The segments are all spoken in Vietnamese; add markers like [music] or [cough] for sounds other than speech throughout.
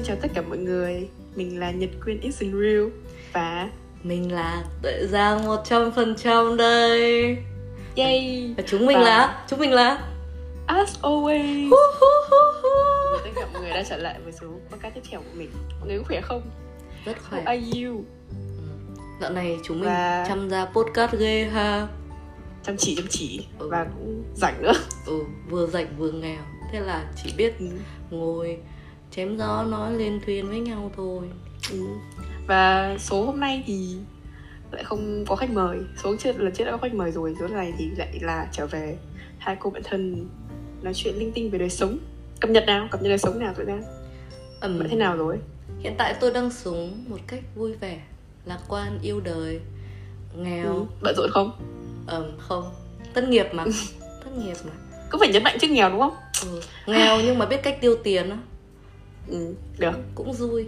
xin chào tất cả mọi người. Mình là Nhật Quyên in Real. Và Mình là Tuệ Giang 100% đây. Yay. Và chúng mình Và- là Chúng mình là As always. Và tất cả mọi người đã trở lại với số podcast tiếp theo của mình. Mọi người có khỏe không? Rất How khỏe are you? Dạo này chúng mình Và- chăm ra podcast ghê ha. Chăm chỉ chăm chỉ. Ừ. Và cũng rảnh nữa. Ừ, vừa rảnh vừa nghèo. Thế là chỉ biết Ừ. ngồi chém gió nói lên thuyền với nhau thôi Ừ. Và số hôm nay thì lại không có khách mời Số trước lần trước đã có khách mời rồi Số này thì lại là trở về Hai cô bạn thân nói chuyện linh tinh về đời sống Cập nhật nào? Cập nhật đời sống nào tụi đang? Ừm, Bạn thế nào rồi? Hiện tại tôi đang sống một cách vui vẻ Lạc quan, yêu đời Nghèo Ừ. Bận rộn không? Ừm, không Tất nghiệp mà Tất nghiệp mà Cứ phải nhấn mạnh trước nghèo đúng không? ừ. Nghèo nhưng mà biết cách tiêu tiền á Ừ, được, Cũng vui.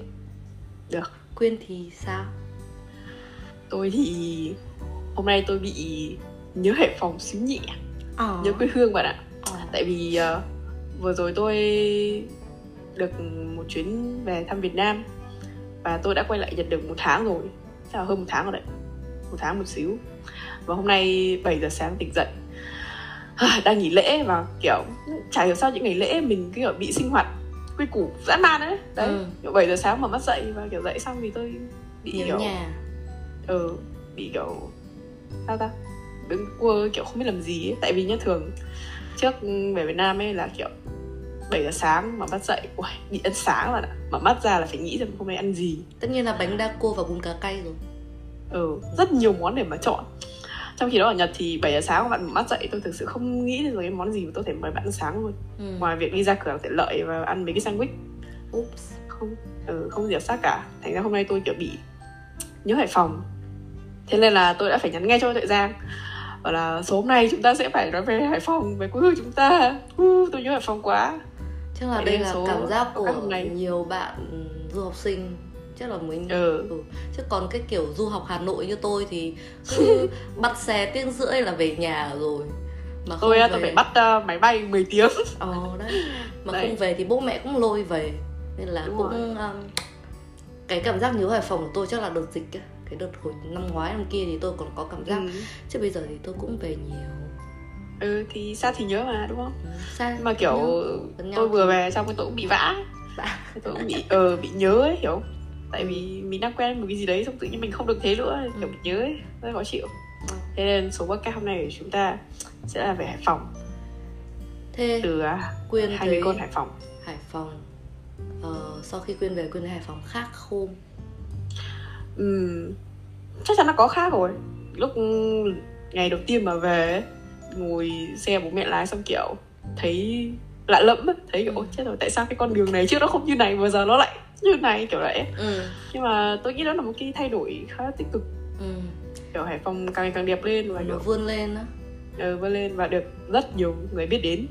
Được. Quyên thì sao? Tôi thì hôm nay tôi bị nhớ Hải Phòng xíu nhẹ Ờ. Nhớ quê hương bạn ạ. Ờ. Tại vì ờ, vừa rồi tôi được một chuyến về thăm Việt Nam Và tôi đã quay lại Nhật được một tháng rồi. Chắc là hơn một tháng rồi đấy. Một tháng một xíu. Và hôm nay 7 giờ sáng tỉnh dậy. À, [sighs] Đang nghỉ lễ và kiểu Chả hiểu sao những ngày lễ mình kiểu bị sinh hoạt quy củ dã man đấy Đấy, Ừ. kiểu 7 giờ sáng mở mắt dậy và kiểu dậy xong thì tôi bị Nhớ kiểu nhà ừ bị kiểu sao ta? Đứng cua kiểu không biết làm gì ấy. tại vì nhá thường trước về Việt Nam ấy là kiểu 7 giờ sáng mà mắt dậy Ui, bị ăn sáng rồi ạ. Mở mắt ra là phải nghĩ xem hôm nay ăn gì. Tất nhiên là bánh đa cua và bún cá cay rồi. Ừ rất nhiều món để mà chọn trong khi đó ở Nhật thì 7 giờ sáng bạn mở mắt dậy tôi thực sự không nghĩ được cái món gì mà tôi thể mời bạn ăn sáng luôn. Ừ. ngoài việc đi ra cửa tiện lợi và ăn mấy cái sandwich. Oops. không ừ, không gì sắc cả. Thành ra hôm nay tôi kiểu bị nhớ Hải Phòng. Thế nên là tôi đã phải nhắn nghe cho Tuệ Giang. Bảo là số hôm nay chúng ta sẽ phải nói về Hải Phòng về quê hương chúng ta. Uh, tôi nhớ Hải Phòng quá. Chắc là Vậy đây là số cảm giác của nay- nhiều bạn du học sinh Chắc là mới Ừ. ừ. Chứ còn cái kiểu du học Hà Nội như tôi thì [laughs] bắt xe tiếng rưỡi là về nhà rồi mà không tôi về... tôi phải bắt uh, máy bay 10 tiếng Ờ đấy Mà Đấy. không về thì bố mẹ cũng lôi về Nên là Đúng cũng rồi. um, Cái cảm giác nhớ Hải Phòng của tôi chắc là đợt dịch ấy. Cái đợt hồi năm ngoái năm kia thì tôi còn có cảm giác ừ. Chứ bây giờ thì tôi cũng về nhiều ừ thì sao thì nhớ mà đúng không ừ. Nhưng mà kiểu nhau tôi vừa về xong cái tôi cũng bị vã tôi cũng bị ờ bị nhớ ấy hiểu? Tại vì mình đang quen một cái gì đấy xong tự nhiên mình không được thế nữa kiểu Ừ. bị nhớ ấy rất khó chịu Ừ. thế nên số podcast hôm nay của chúng ta sẽ là về Hải Phòng Thế từ à, Quyên hai người con Hải Phòng Hải Phòng ờ, Sau khi Quyên về Quyên Hải Phòng khác không? Ừm, chắc chắn là có khác rồi lúc ngày đầu tiên mà về ngồi xe bố mẹ lái xong kiểu thấy lạ lẫm ấy, thấy kiểu "Ôi, chết rồi tại sao cái con đường này trước nó không như này mà giờ nó lại như này kiểu vậy. Ừ, nhưng mà tôi nghĩ đó là một cái thay đổi khá là tích cực. Ừ. kiểu Hải Phòng càng ngày càng đẹp lên và Nó kiểu vươn lên á. Ờ, vươn lên và được rất nhiều người biết đến.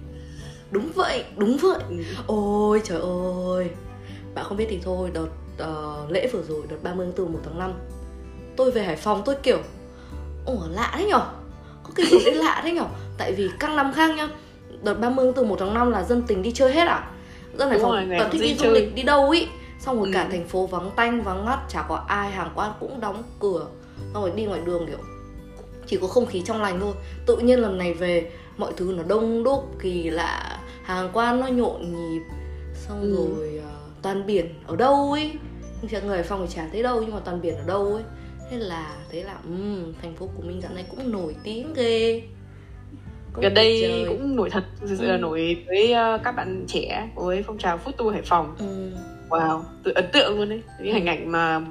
Đúng vậy, đúng vậy. Ừ. Ôi trời ơi. Bạn không biết thì thôi Đợt ờ, lễ vừa rồi Đợt 30 tháng 4 1 tháng 5 Tôi về Hải Phòng tôi kiểu Ủa lạ thế nhở? Có cái gì đấy lạ thế nhở? Tại vì các năm khác nhá Đợt 30 tháng 4 1 tháng 5 là dân tình đi chơi hết à? Dân Hải Đúng Phòng rồi, toàn thích đi du lịch đi đâu ý Xong rồi Ừ. cả thành phố vắng tanh vắng ngắt Chả có ai hàng quán cũng đóng cửa Xong rồi đi ngoài đường kiểu Chỉ có không khí trong lành thôi Tự nhiên lần này về Mọi thứ nó đông đúc kỳ lạ Hàng quán nó nhộn nhịp Xong Ừ. rồi ờ, toàn biển ở đâu ấy Chẳng người Phòng thì chả thấy đâu Nhưng mà toàn biển ở đâu ấy Thế là thế là um, thành phố của mình dạo này cũng nổi tiếng ghê gần đây chơi. cũng nổi thật Ừ. nổi với ờ, các bạn trẻ với phong trào food tour Hải Phòng ừ. Wow tự ấn tượng luôn đấy những hình ảnh mà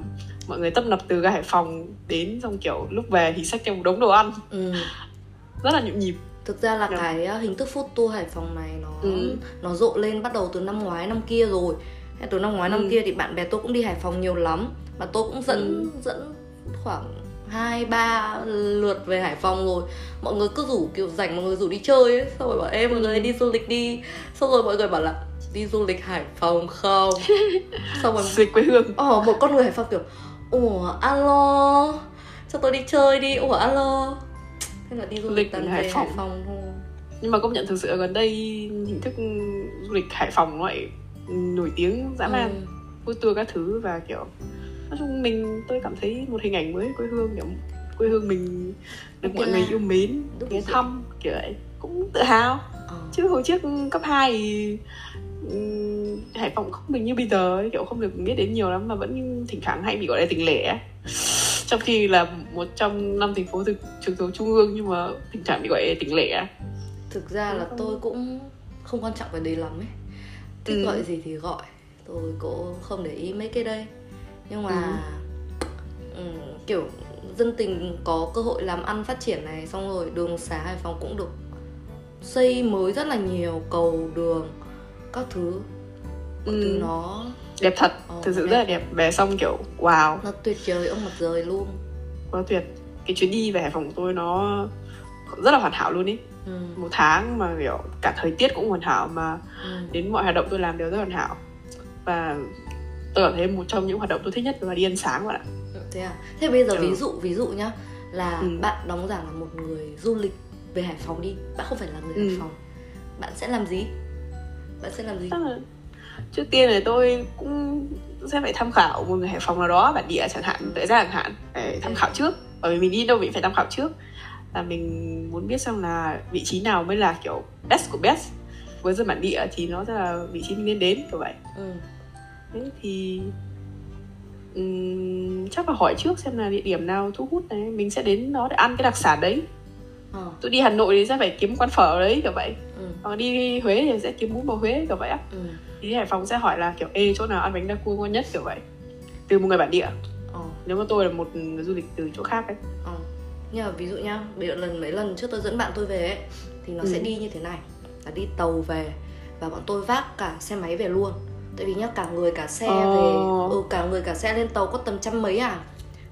mọi người tấp nập từ ga Hải Phòng đến xong kiểu lúc về thì xách theo một đống đồ ăn Ừ. [laughs] rất là nhộn nhịp Thực ra là Dạ. cái uh, hình thức food tour Hải Phòng này nó Ừ. nó rộ lên bắt đầu từ năm ngoái năm kia rồi. Từ năm ngoái năm Ừ. kia thì bạn bè tôi cũng đi Hải Phòng nhiều lắm mà tôi cũng dẫn Ừ. dẫn khoảng hai ba lượt về Hải Phòng rồi mọi người cứ rủ kiểu rảnh mọi người rủ đi chơi ấy xong rồi bảo em mọi người Ừ. đi du lịch đi xong rồi mọi người bảo là đi du lịch Hải Phòng không? [laughs] Xong rồi dịch quê hương. Ồ, một con người Hải Phòng kiểu Ủa, alo Cho tôi đi chơi đi, ủa, alo. Thế là đi du Lịch lịch Hải Phòng. Hải Phòng. Thôi. Nhưng mà công nhận thực sự gần đây hình thức du lịch Hải Phòng lại nổi tiếng dã man. Ừ. food tour các thứ và kiểu nói chung mình tôi cảm thấy một hình ảnh mới quê hương kiểu quê hương mình được mọi người yêu mến ghé thăm kiểu vậy cũng tự hào. Ờ. chứ hồi trước cấp 2 thì Hải Phòng không được như bây giờ kiểu không được biết đến nhiều lắm mà vẫn thỉnh thoảng hay bị gọi là tỉnh lẻ trong khi là một trong năm thành phố trực trực thuộc trung ương nhưng mà thỉnh thoảng bị gọi là tỉnh lẻ thực ra là tôi cũng không quan trọng về đấy lắm ấy. Thích Ừ. gọi gì thì gọi tôi cũng không để ý mấy cái đây. Nhưng mà ừ, kiểu dân tình có cơ hội làm ăn phát triển này xong rồi đường xá hải phòng cũng được xây mới rất là nhiều cầu đường các thứ. Thứ Ừ. nó đẹp thật Ờ, thực sự rất là đẹp. Về xong kiểu wow. Nó tuyệt vời ông mặt trời luôn. Quá tuyệt. Cái chuyến đi về Hải Phòng của tôi nó rất là hoàn hảo luôn ý. Ừ. một tháng mà kiểu cả thời tiết cũng hoàn hảo mà Ừ. đến mọi hoạt động tôi làm đều rất hoàn hảo. Và tôi cảm thấy một trong những hoạt động tôi thích nhất là đi ăn sáng bạn ạ. Thế à? Thế bây giờ Ừ. ví dụ ví dụ nhá là Ừ. bạn đóng giả là một người du lịch về hải phòng đi. Bạn không phải là người Ừ. hải phòng. Bạn sẽ làm gì bạn sẽ làm gì? Trước tiên là tôi cũng sẽ phải tham khảo một người Hải Phòng nào đó bản địa chẳng hạn tại ra chẳng hạn. Để tham khảo trước bởi vì mình đi đâu mình phải tham khảo trước. Là mình muốn biết xem là vị trí nào mới là kiểu best của best. Với dân bản địa thì nó sẽ là vị trí mình nên đến kiểu vậy. Ừ. thế thì ừm, chắc là hỏi trước xem là địa điểm nào thu hút này. Mình sẽ đến đó để ăn cái đặc sản đấy. Ờ. tôi đi Hà Nội thì sẽ phải kiếm quán phở ở đấy kiểu vậy Ừ. còn đi Huế thì sẽ kiếm bún bò Huế kiểu vậy á Ừ. đi Hải Phòng sẽ hỏi là kiểu ê chỗ nào ăn bánh đa cua ngon nhất kiểu vậy từ một người bản địa Ờ. nếu mà tôi là một du lịch từ chỗ khác ấy Ờ. Nhưng mà ví dụ nhá, ví dụ lần mấy lần trước tôi dẫn bạn tôi về ấy thì nó Ừ. sẽ đi như thế này, là đi tàu về và bọn tôi vác cả xe máy về luôn. Tại vì nhá cả người cả xe Ồ. về, ừ cả người cả xe lên tàu có tầm trăm mấy à.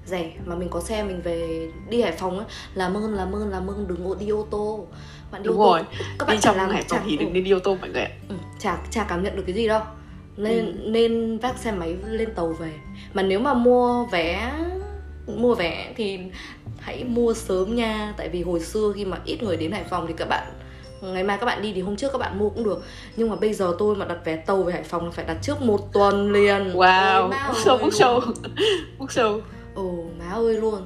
Rẻ mà mình có xe mình về đi Hải Phòng ấy, làm ơn làm ơn làm ơn đừng đi ô tô. Bạn đi đúng ô tô, rồi. Các đi bạn trong chả làm Hải Phòng thì đừng nên đi ô tô mọi người ạ. Ừ, chả chả cảm nhận được cái gì đâu. Nên Ừ. nên vác xe máy lên tàu về. Mà nếu mà mua vé mua vé thì hãy mua sớm nha. Tại vì hồi xưa khi mà ít người đến Hải Phòng thì các bạn ngày mai các bạn đi thì hôm trước các bạn mua cũng được. Nhưng mà bây giờ tôi mà đặt vé tàu về Hải Phòng là phải đặt trước một tuần liền. Wow ơi. book luôn. show book show ồ má ơi luôn.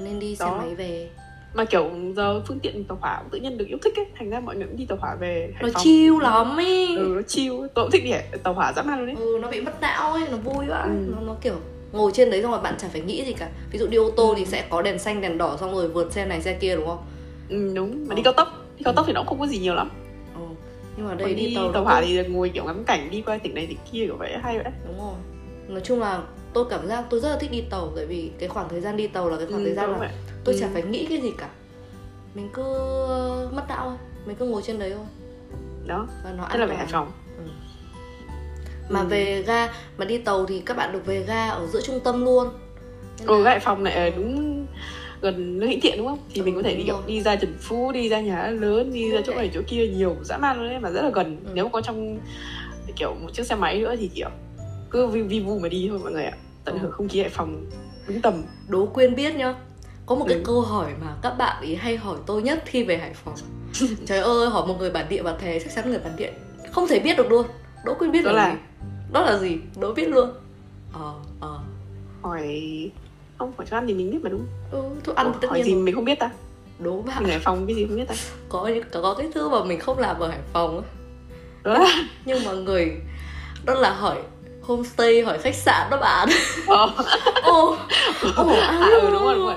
Nên đi xe Đó. máy về mà kiểu giờ phương tiện tàu hỏa cũng tự nhiên được yêu thích ấy. Thành ra mọi người cũng đi tàu hỏa về Hải nó Phòng. chill lắm ý. Ừ nó chill. Tôi cũng thích đi tàu hỏa dã man luôn đấy. Ừ nó bị mất não ấy nó vui quá. Ừ. nó, nó kiểu ngồi trên đấy xong rồi bạn chẳng phải nghĩ gì cả. Ví dụ đi ô tô Ừ. thì sẽ có đèn xanh đèn đỏ xong rồi vượt xe này xe kia đúng không? Ừ, đúng. Mà Ờ. đi cao tốc. Đi cao tốc thì nó cũng không có gì nhiều lắm. Ừ. nhưng mà đây đi, đi tàu tàu hỏa thì ngồi kiểu ngắm cảnh đi qua tỉnh này tỉnh kia kiểu vậy hay vậy. Đúng rồi. Nói chung là tôi cảm giác tôi rất là thích đi tàu tại vì cái khoảng thời gian đi tàu là cái khoảng Ừ, thời gian là tôi Ừ. chẳng phải nghĩ cái gì cả. Mình cứ mất não thôi mình cứ ngồi trên đấy thôi. Đó và nó an là về Hải Phòng mà Ừ. về ga mà đi tàu thì các bạn được về ga ở giữa trung tâm luôn. Ừ là- Hải Phòng này ở đúng gần nước Hữu Thiện đúng không? Thì Ừ, mình có thể đi rồi. đi ra Trần Phú đi ra nhà lớn đi ra chỗ này chỗ kia nhiều dã man luôn đấy mà rất là gần. Ừ. nếu có trong kiểu một chiếc xe máy nữa thì kiểu cứ vi, vi vu mà đi thôi mọi người ạ tận Ừ. hưởng không khí Hải Phòng đúng tầm. Đố quyên biết nhá có một cái Ừ. câu hỏi mà các bạn ý hay hỏi tôi nhất khi về Hải Phòng. [laughs] Trời ơi hỏi một người bản địa và thề chắc chắn người bản địa không thể biết được luôn. Đố quyên biết Đó là, là? gì? Đó là gì? Đố biết luôn. Ờ ờ. Hỏi không hỏi cho ăn thì mình biết mà đúng. Ừ, thức ăn thì tất hỏi nhiên gì mình không biết ta? Đố bạn. Mình Hải Phòng cái gì không biết ta? Có những có cái thứ mà mình không làm ở Hải Phòng đó là [laughs] nhưng mà người đó là hỏi homestay hỏi khách sạn đó bạn. [laughs] Ờ, ồ ồ à, [laughs] ừ đúng rồi đúng rồi.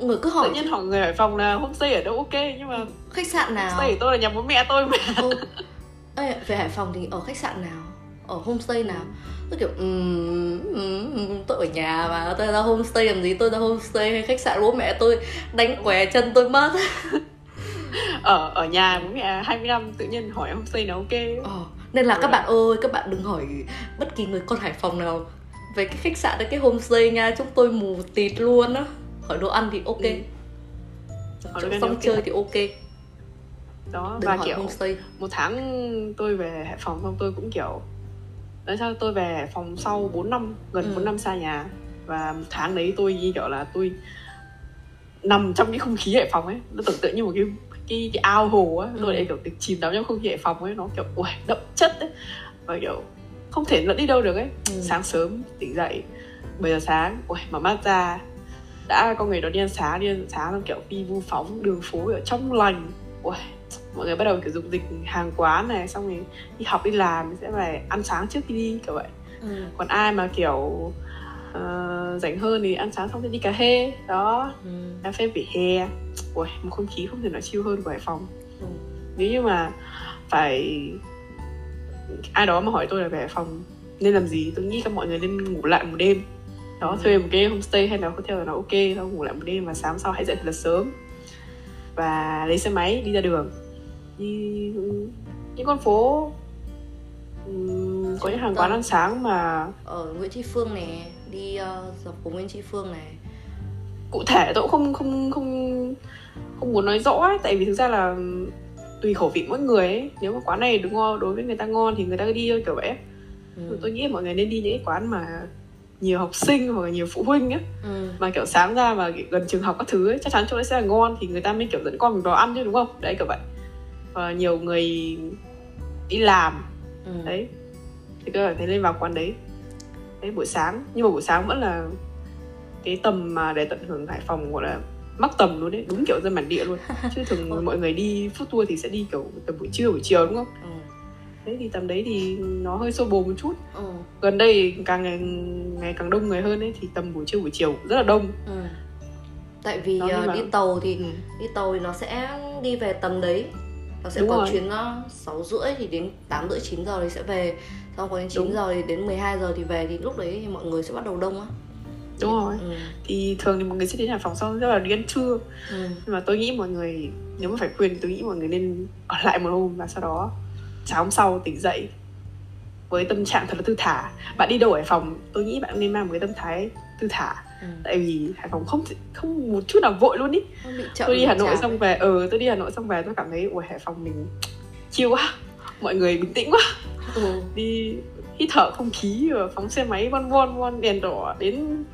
người cứ hỏi tự nhiên hỏi người Hải Phòng là homestay ở đâu ok nhưng mà khách sạn nào? homestay của tôi là nhà bố mẹ tôi mà. Ừ. Ê, về Hải Phòng thì ở khách sạn nào? Ở homestay nào? Tôi kiểu um, um, tôi ở nhà mà tôi ra homestay làm gì? Tôi ra homestay hay khách sạn bố mẹ tôi đánh què chân tôi mất [laughs] [laughs] ở ở nhà bố mẹ 20 năm tự nhiên hỏi homestay nào ok. Ờ, nên là các bạn ơi các bạn đừng hỏi bất kỳ người con Hải Phòng nào về cái khách sạn hay cái homestay nha chúng tôi mù tịt luôn á. Hỏi đồ ăn thì ok. Ừ. Hỏi chỗ xong chơi thì ok. Đó đừng và kiểu homestay. một tháng tôi về Hải Phòng xong tôi cũng kiểu Tại sao tôi về Hải Phòng sau 4 năm Gần Ừ. 4 năm xa nhà? Và một tháng đấy tôi như kiểu là tôi Nằm trong cái không khí Hải Phòng ấy. Nó tưởng tượng như một cái cái, cái ao hồ á. Tôi lại kiểu được chìm đắm trong không khí Hải Phòng ấy Nó kiểu uầy, đậm chất ấy Và kiểu không thể lẫn đi đâu được ấy Ừ. sáng sớm tỉnh dậy 7 giờ sáng ui mở mắt ra đã có người đó đi ăn sáng đi ăn sáng xong kiểu đi vu phóng đường phố ở trong lành ui mọi người bắt đầu kiểu dục dịch hàng quán này xong rồi đi học đi làm sẽ phải ăn sáng trước khi đi kiểu vậy ừ. còn ai mà kiểu uh, rảnh hơn thì ăn sáng xong sẽ đi cà phê. Đó. Ừ. cà phê vỉa hè. Ui một không khí không thể nào chill hơn của hải phòng. Ừ. nếu như mà phải ai đó mà hỏi tôi là về Hải Phòng nên làm gì tôi nghĩ các mọi người nên ngủ lại một đêm. Đó Ừ. thuê một cái homestay hay là hotel là nó ok thôi ngủ lại một đêm và sáng sau hãy dậy thật là sớm. Và lấy xe máy đi ra đường. Đi những con phố có những hàng quán ăn sáng mà ở Nguyễn Tri Phương này đi uh, dọc phố Nguyễn Tri Phương này cụ thể tôi cũng không không không không muốn nói rõ ấy, tại vì thực ra là tùy khẩu vị mỗi người ấy nếu mà quán này đúng ngon đối với người ta ngon thì người ta cứ đi thôi kiểu vậy ấy. ừ. tôi nghĩ mọi người nên đi những cái quán mà nhiều học sinh hoặc là nhiều phụ huynh á Ừ. mà kiểu sáng ra mà gần trường học các thứ ấy chắc chắn chỗ đấy sẽ là ngon thì người ta mới kiểu dẫn con mình vào ăn chứ đúng không đấy kiểu vậy và nhiều người đi làm Ừ. đấy thì cơ thể lên vào quán đấy đấy buổi sáng nhưng mà buổi sáng vẫn là cái tầm mà để tận hưởng hải phòng gọi là mắc tầm luôn đấy đúng kiểu dân bản địa luôn [laughs] chứ thường mọi người đi food tour thì sẽ đi kiểu tầm buổi trưa buổi chiều đúng không Ừ. đấy thì tầm đấy thì nó hơi xô bồ một chút Ừ. gần đây càng ngày ngày càng đông người hơn ấy thì tầm buổi trưa buổi chiều rất là đông Ừ. tại vì Đó, ờ, mà- đi tàu thì ừ. đi tàu thì nó sẽ đi về tầm đấy nó sẽ Đúng có rồi. chuyến uh, 6 rưỡi thì đến 8 rưỡi 9 giờ thì sẽ về có đến 9 Đúng. giờ thì đến 12 giờ thì về thì lúc đấy thì mọi người sẽ bắt đầu đông á. Đúng rồi. ừ. thì thường thì mọi người sẽ đến hải phòng xong rất là đi ăn trưa. Ừ. nhưng mà tôi nghĩ mọi người nếu mà phải khuyên thì tôi nghĩ mọi người nên ở lại một hôm và sau đó sáng hôm sau tỉnh dậy với tâm trạng thật là thư thả. Bạn đi đâu ở hải phòng tôi nghĩ bạn nên mang một cái tâm thái thư thả. Ừ. tại vì hải phòng không không một chút nào vội luôn ý. Chậm tôi đi hà nội xong về ờ tôi đi hà nội xong về tôi cảm thấy ủa hải phòng mình chill quá. Mọi người bình tĩnh quá ừ. đi hít thở không khí và phóng xe máy von von von đèn đỏ đến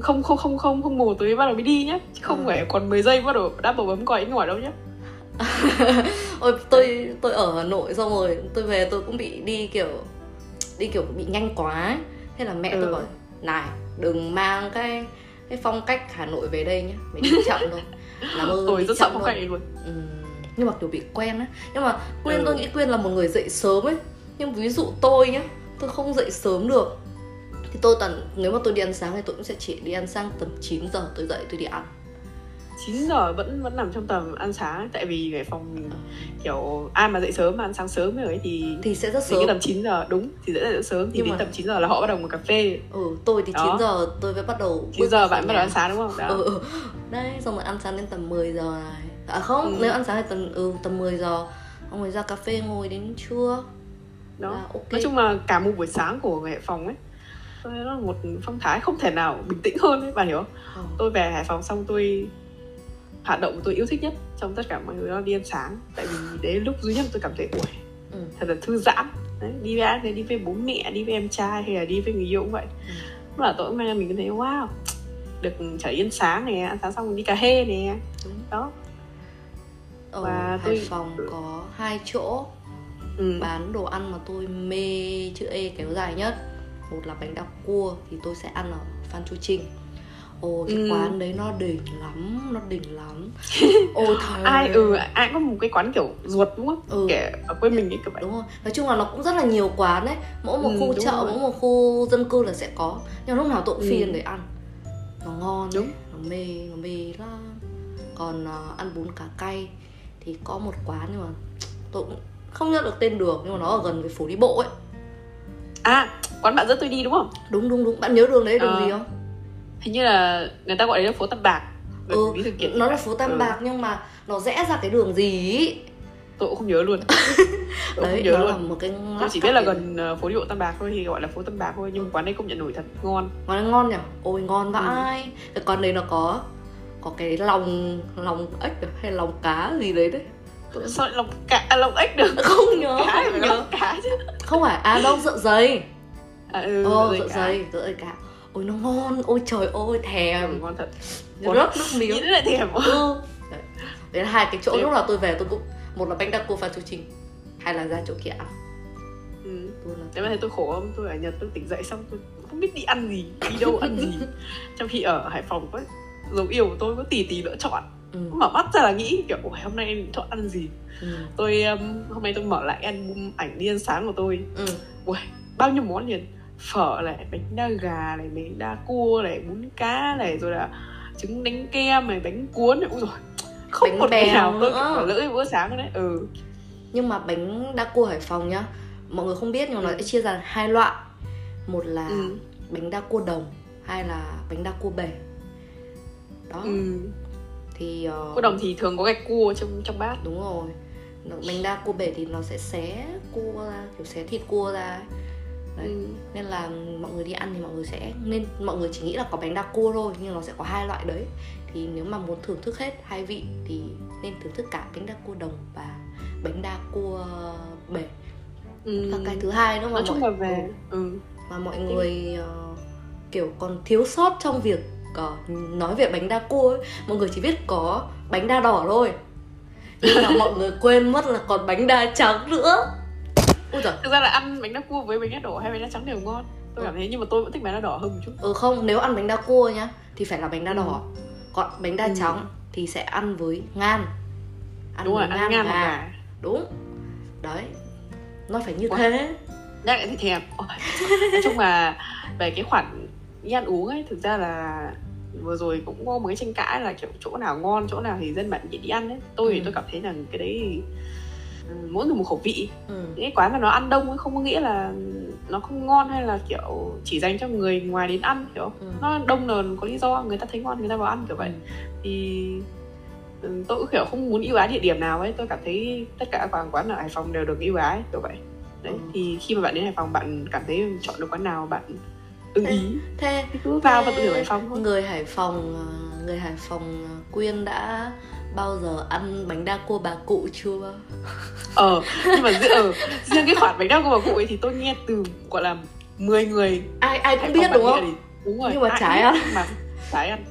không không không không không một tôi bắt đầu mới đi nhá chứ không Ừ. phải còn 10 giây bắt đầu đã bầu bấm còi ngỏi đâu nhá [laughs] Ôi, tôi tôi ở Hà Nội xong rồi tôi về tôi cũng bị đi kiểu đi kiểu bị nhanh quá ấy. thế là mẹ tôi Ừ. bảo này đừng mang cái cái phong cách Hà Nội về đây nhá mày đi chậm thôi làm ơn tôi đi rất sợ chậm phong cách luôn Ừ. nhưng mà kiểu bị quen ấy nhưng mà quyên Ừ. tôi nghĩ quyên là một người dậy sớm ấy nhưng ví dụ tôi nhá tôi không dậy sớm được thì tôi tận nếu mà tôi đi ăn sáng thì tôi cũng sẽ chỉ đi ăn sáng tầm 9 giờ tôi dậy tôi đi ăn 9 giờ vẫn vẫn nằm trong tầm ăn sáng tại vì cái phòng mình kiểu ai mà dậy sớm mà ăn sáng sớm rồi ấy thì thì sẽ rất sớm cái tầm 9 giờ đúng thì dậy rất sớm thì Nhưng đến mà- tầm 9 giờ là họ bắt đầu một cà phê ừ tôi thì 9 Đó. giờ tôi mới bắt đầu 9 bước giờ bạn bắt đầu ăn sáng đúng không? Đó. ừ, ừ. đấy xong rồi ăn sáng đến tầm 10 giờ này à không Ừ. nếu ăn sáng thì tầm ừ tầm 10 giờ xong rồi ra cà phê ngồi đến trưa đó. Là ok. Nói chung là cả một buổi sáng của người hải phòng ấy tôi nó là một phong thái không thể nào bình tĩnh hơn ấy bạn hiểu không? Ờ. tôi về hải phòng xong tôi hoạt động tôi yêu thích nhất trong tất cả mọi người đó đi ăn sáng. Tại vì đấy lúc duy nhất tôi cảm thấy ui Ừ. thật là thư giãn. Đấy, đi với ai thì đi với bố mẹ đi với em trai hay là đi với người yêu cũng vậy. Ừ. lúc là tôi cũng mang mình thấy wow được trở ăn sáng này ăn sáng xong rồi đi cà phê nè. Đúng. đó. Ở Và Hải tôi- Phòng có hai chỗ ừ. bán đồ ăn mà tôi mê chữ E kéo dài nhất một là bánh đa cua thì tôi sẽ ăn ở Phan Chu Trinh Ồ cái Ừ. quán đấy nó đỉnh lắm Nó đỉnh lắm [laughs] Ôi thầy ai ừ ai có một cái quán kiểu ruột đúng không Ừ. kể ở quê mình ấy kiểu vậy Đúng rồi, nói chung là nó cũng rất là nhiều quán đấy Mỗi một Ừ, khu chợ, rồi. mỗi một khu dân cư là sẽ có Nhưng lúc nào tôi cũng Ừ. lên để ăn Nó ngon Đúng. nó mê, nó mê lắm Còn ờ, ăn bún cá cay thì có một quán nhưng mà tôi cũng không nhớ được tên đường Nhưng mà nó ở gần với phố đi bộ ấy. À quán bạn dẫn tôi đi đúng không? Đúng đúng đúng, bạn nhớ đường đấy đường Ờ, gì không? hình như là người ta gọi đấy là phố Tam Bạc. Ừ, nó là phố Tam Ừ. Bạc nhưng mà nó rẽ ra cái đường gì tôi cũng không nhớ luôn. [laughs] Tôi Đấy, không nhớ luôn là một cái tôi chỉ biết là gần ờ, phố đi bộ Tam Bạc thôi thì gọi là phố Tam Bạc thôi nhưng mà quán đây công nhận nổi thật ngon. Quán này ngon nhỉ? Ôi Ừ. ngon vãi. Cái quán đấy nó có có cái lòng lòng ếch à? hay lòng cá gì đấy đấy sao lại lòng cá lòng ếch được không? Nhớ. Cá không phải nhớ. cá chứ. Không phải à đâu dạ dày à, ừ, rồi dạ dày dạ dày cá ôi nó ngon. Ôi trời ơi Ừ, thèm. Ngon thật. Rớt nước nghĩ miếng đến lại thèm. Ừ. Đấy. đấy là hai cái chỗ Thế- lúc nào tôi về tôi cũng một là bánh đa cô pha chu trình hay là ra chỗ kia ăn. Ừ. tôi là nếu mà thấy tôi khổ không? Tôi ở nhật tôi tỉnh dậy xong tôi không biết đi ăn gì đi đâu ăn gì. [laughs] Trong khi ở hải phòng có dấu yêu của tôi có tỷ tỷ lựa chọn ừ. mở mắt ra là nghĩ kiểu "Ôi, hôm nay chọn ăn gì? Ừ. tôi um, hôm nay tôi mở lại album ảnh đi ăn sáng của tôi. Ừ. Ui, bao nhiêu món liền phở này bánh đa gà này bánh đa cua này bún cá này rồi là trứng đánh kem này bánh cuốn này. Ui rồi không Bánh một ngày nào tôi nữa. lỡ cái bữa sáng đấy. Ừ. Nhưng mà bánh đa cua Hải Phòng nhá mọi người không biết nhưng mà nó Ừ. sẽ chia ra hai loại. Một là ừ. bánh đa cua đồng hai là bánh đa cua bể. Đó. Ừ thì uh, cua đồng thì thường có gạch cua trong trong bát đúng rồi bánh đa cua bể thì nó sẽ xé cua ra kiểu xé thịt cua ra ấy. Đấy. ừ. nên là mọi người đi ăn thì mọi người sẽ nên mọi người chỉ nghĩ là có bánh đa cua thôi nhưng nó sẽ có hai loại đấy thì nếu mà muốn thưởng thức hết hai vị thì nên thưởng thức cả bánh đa cua đồng và bánh đa cua bể ừ. và cái thứ hai nữa mà nói chung mọi, là về ừ. mà mọi người ờ, kiểu còn thiếu sót trong việc ờ, nói về bánh đa cua ấy. mọi người chỉ biết có bánh đa đỏ thôi nhưng mà mọi người quên mất là còn bánh đa trắng nữa ui giời thực ra là ăn bánh đa cua với bánh đa đỏ hay bánh đa trắng đều ngon tôi Ừ. cảm thấy nhưng mà tôi vẫn thích bánh đa đỏ hơn một chút ừ không nếu ăn bánh đa cua nhá thì phải là bánh đa Ừ. đỏ còn bánh đa Ừ. trắng thì sẽ ăn với ngan ăn đúng rồi với ăn ngan gà đúng đấy nó phải như Ủa? thế nhắc lại thì thèm nói chung là về cái khoản đi ăn uống ấy thực ra là vừa rồi cũng có một cái tranh cãi là kiểu chỗ nào ngon chỗ nào thì dân bản địa đi ăn ấy tôi thì Ừ. tôi cảm thấy rằng cái đấy thì, ừ, mỗi người một khẩu vị ừ. cái quán mà nó ăn đông ấy không có nghĩa là nó không ngon hay là kiểu chỉ dành cho người ngoài đến ăn kiểu Ừ. nó đông là có lý do người ta thấy ngon người ta vào ăn kiểu vậy thì ừ, tôi cũng kiểu không muốn ưu ái địa điểm nào ấy tôi cảm thấy tất cả các quán ở hải phòng đều được ưu ái kiểu vậy đấy Ừ. thì khi mà bạn đến hải phòng bạn cảm thấy chọn được quán nào bạn ưng ý. thế thì cứ vào và Thế tự hiểu hải phòng thôi. người Hải Phòng ờ, người Hải Phòng ờ, Quyên đã bao giờ ăn bánh đa cua bà cụ chưa? Ờ nhưng mà riêng, ờ, riêng cái khoản bánh đa của bà cụ ấy thì tôi nghe từ gọi là 10 người. Ai ai cũng biết đúng không? thì- đúng rồi. Nhưng mà biết ăn. mà chả ăn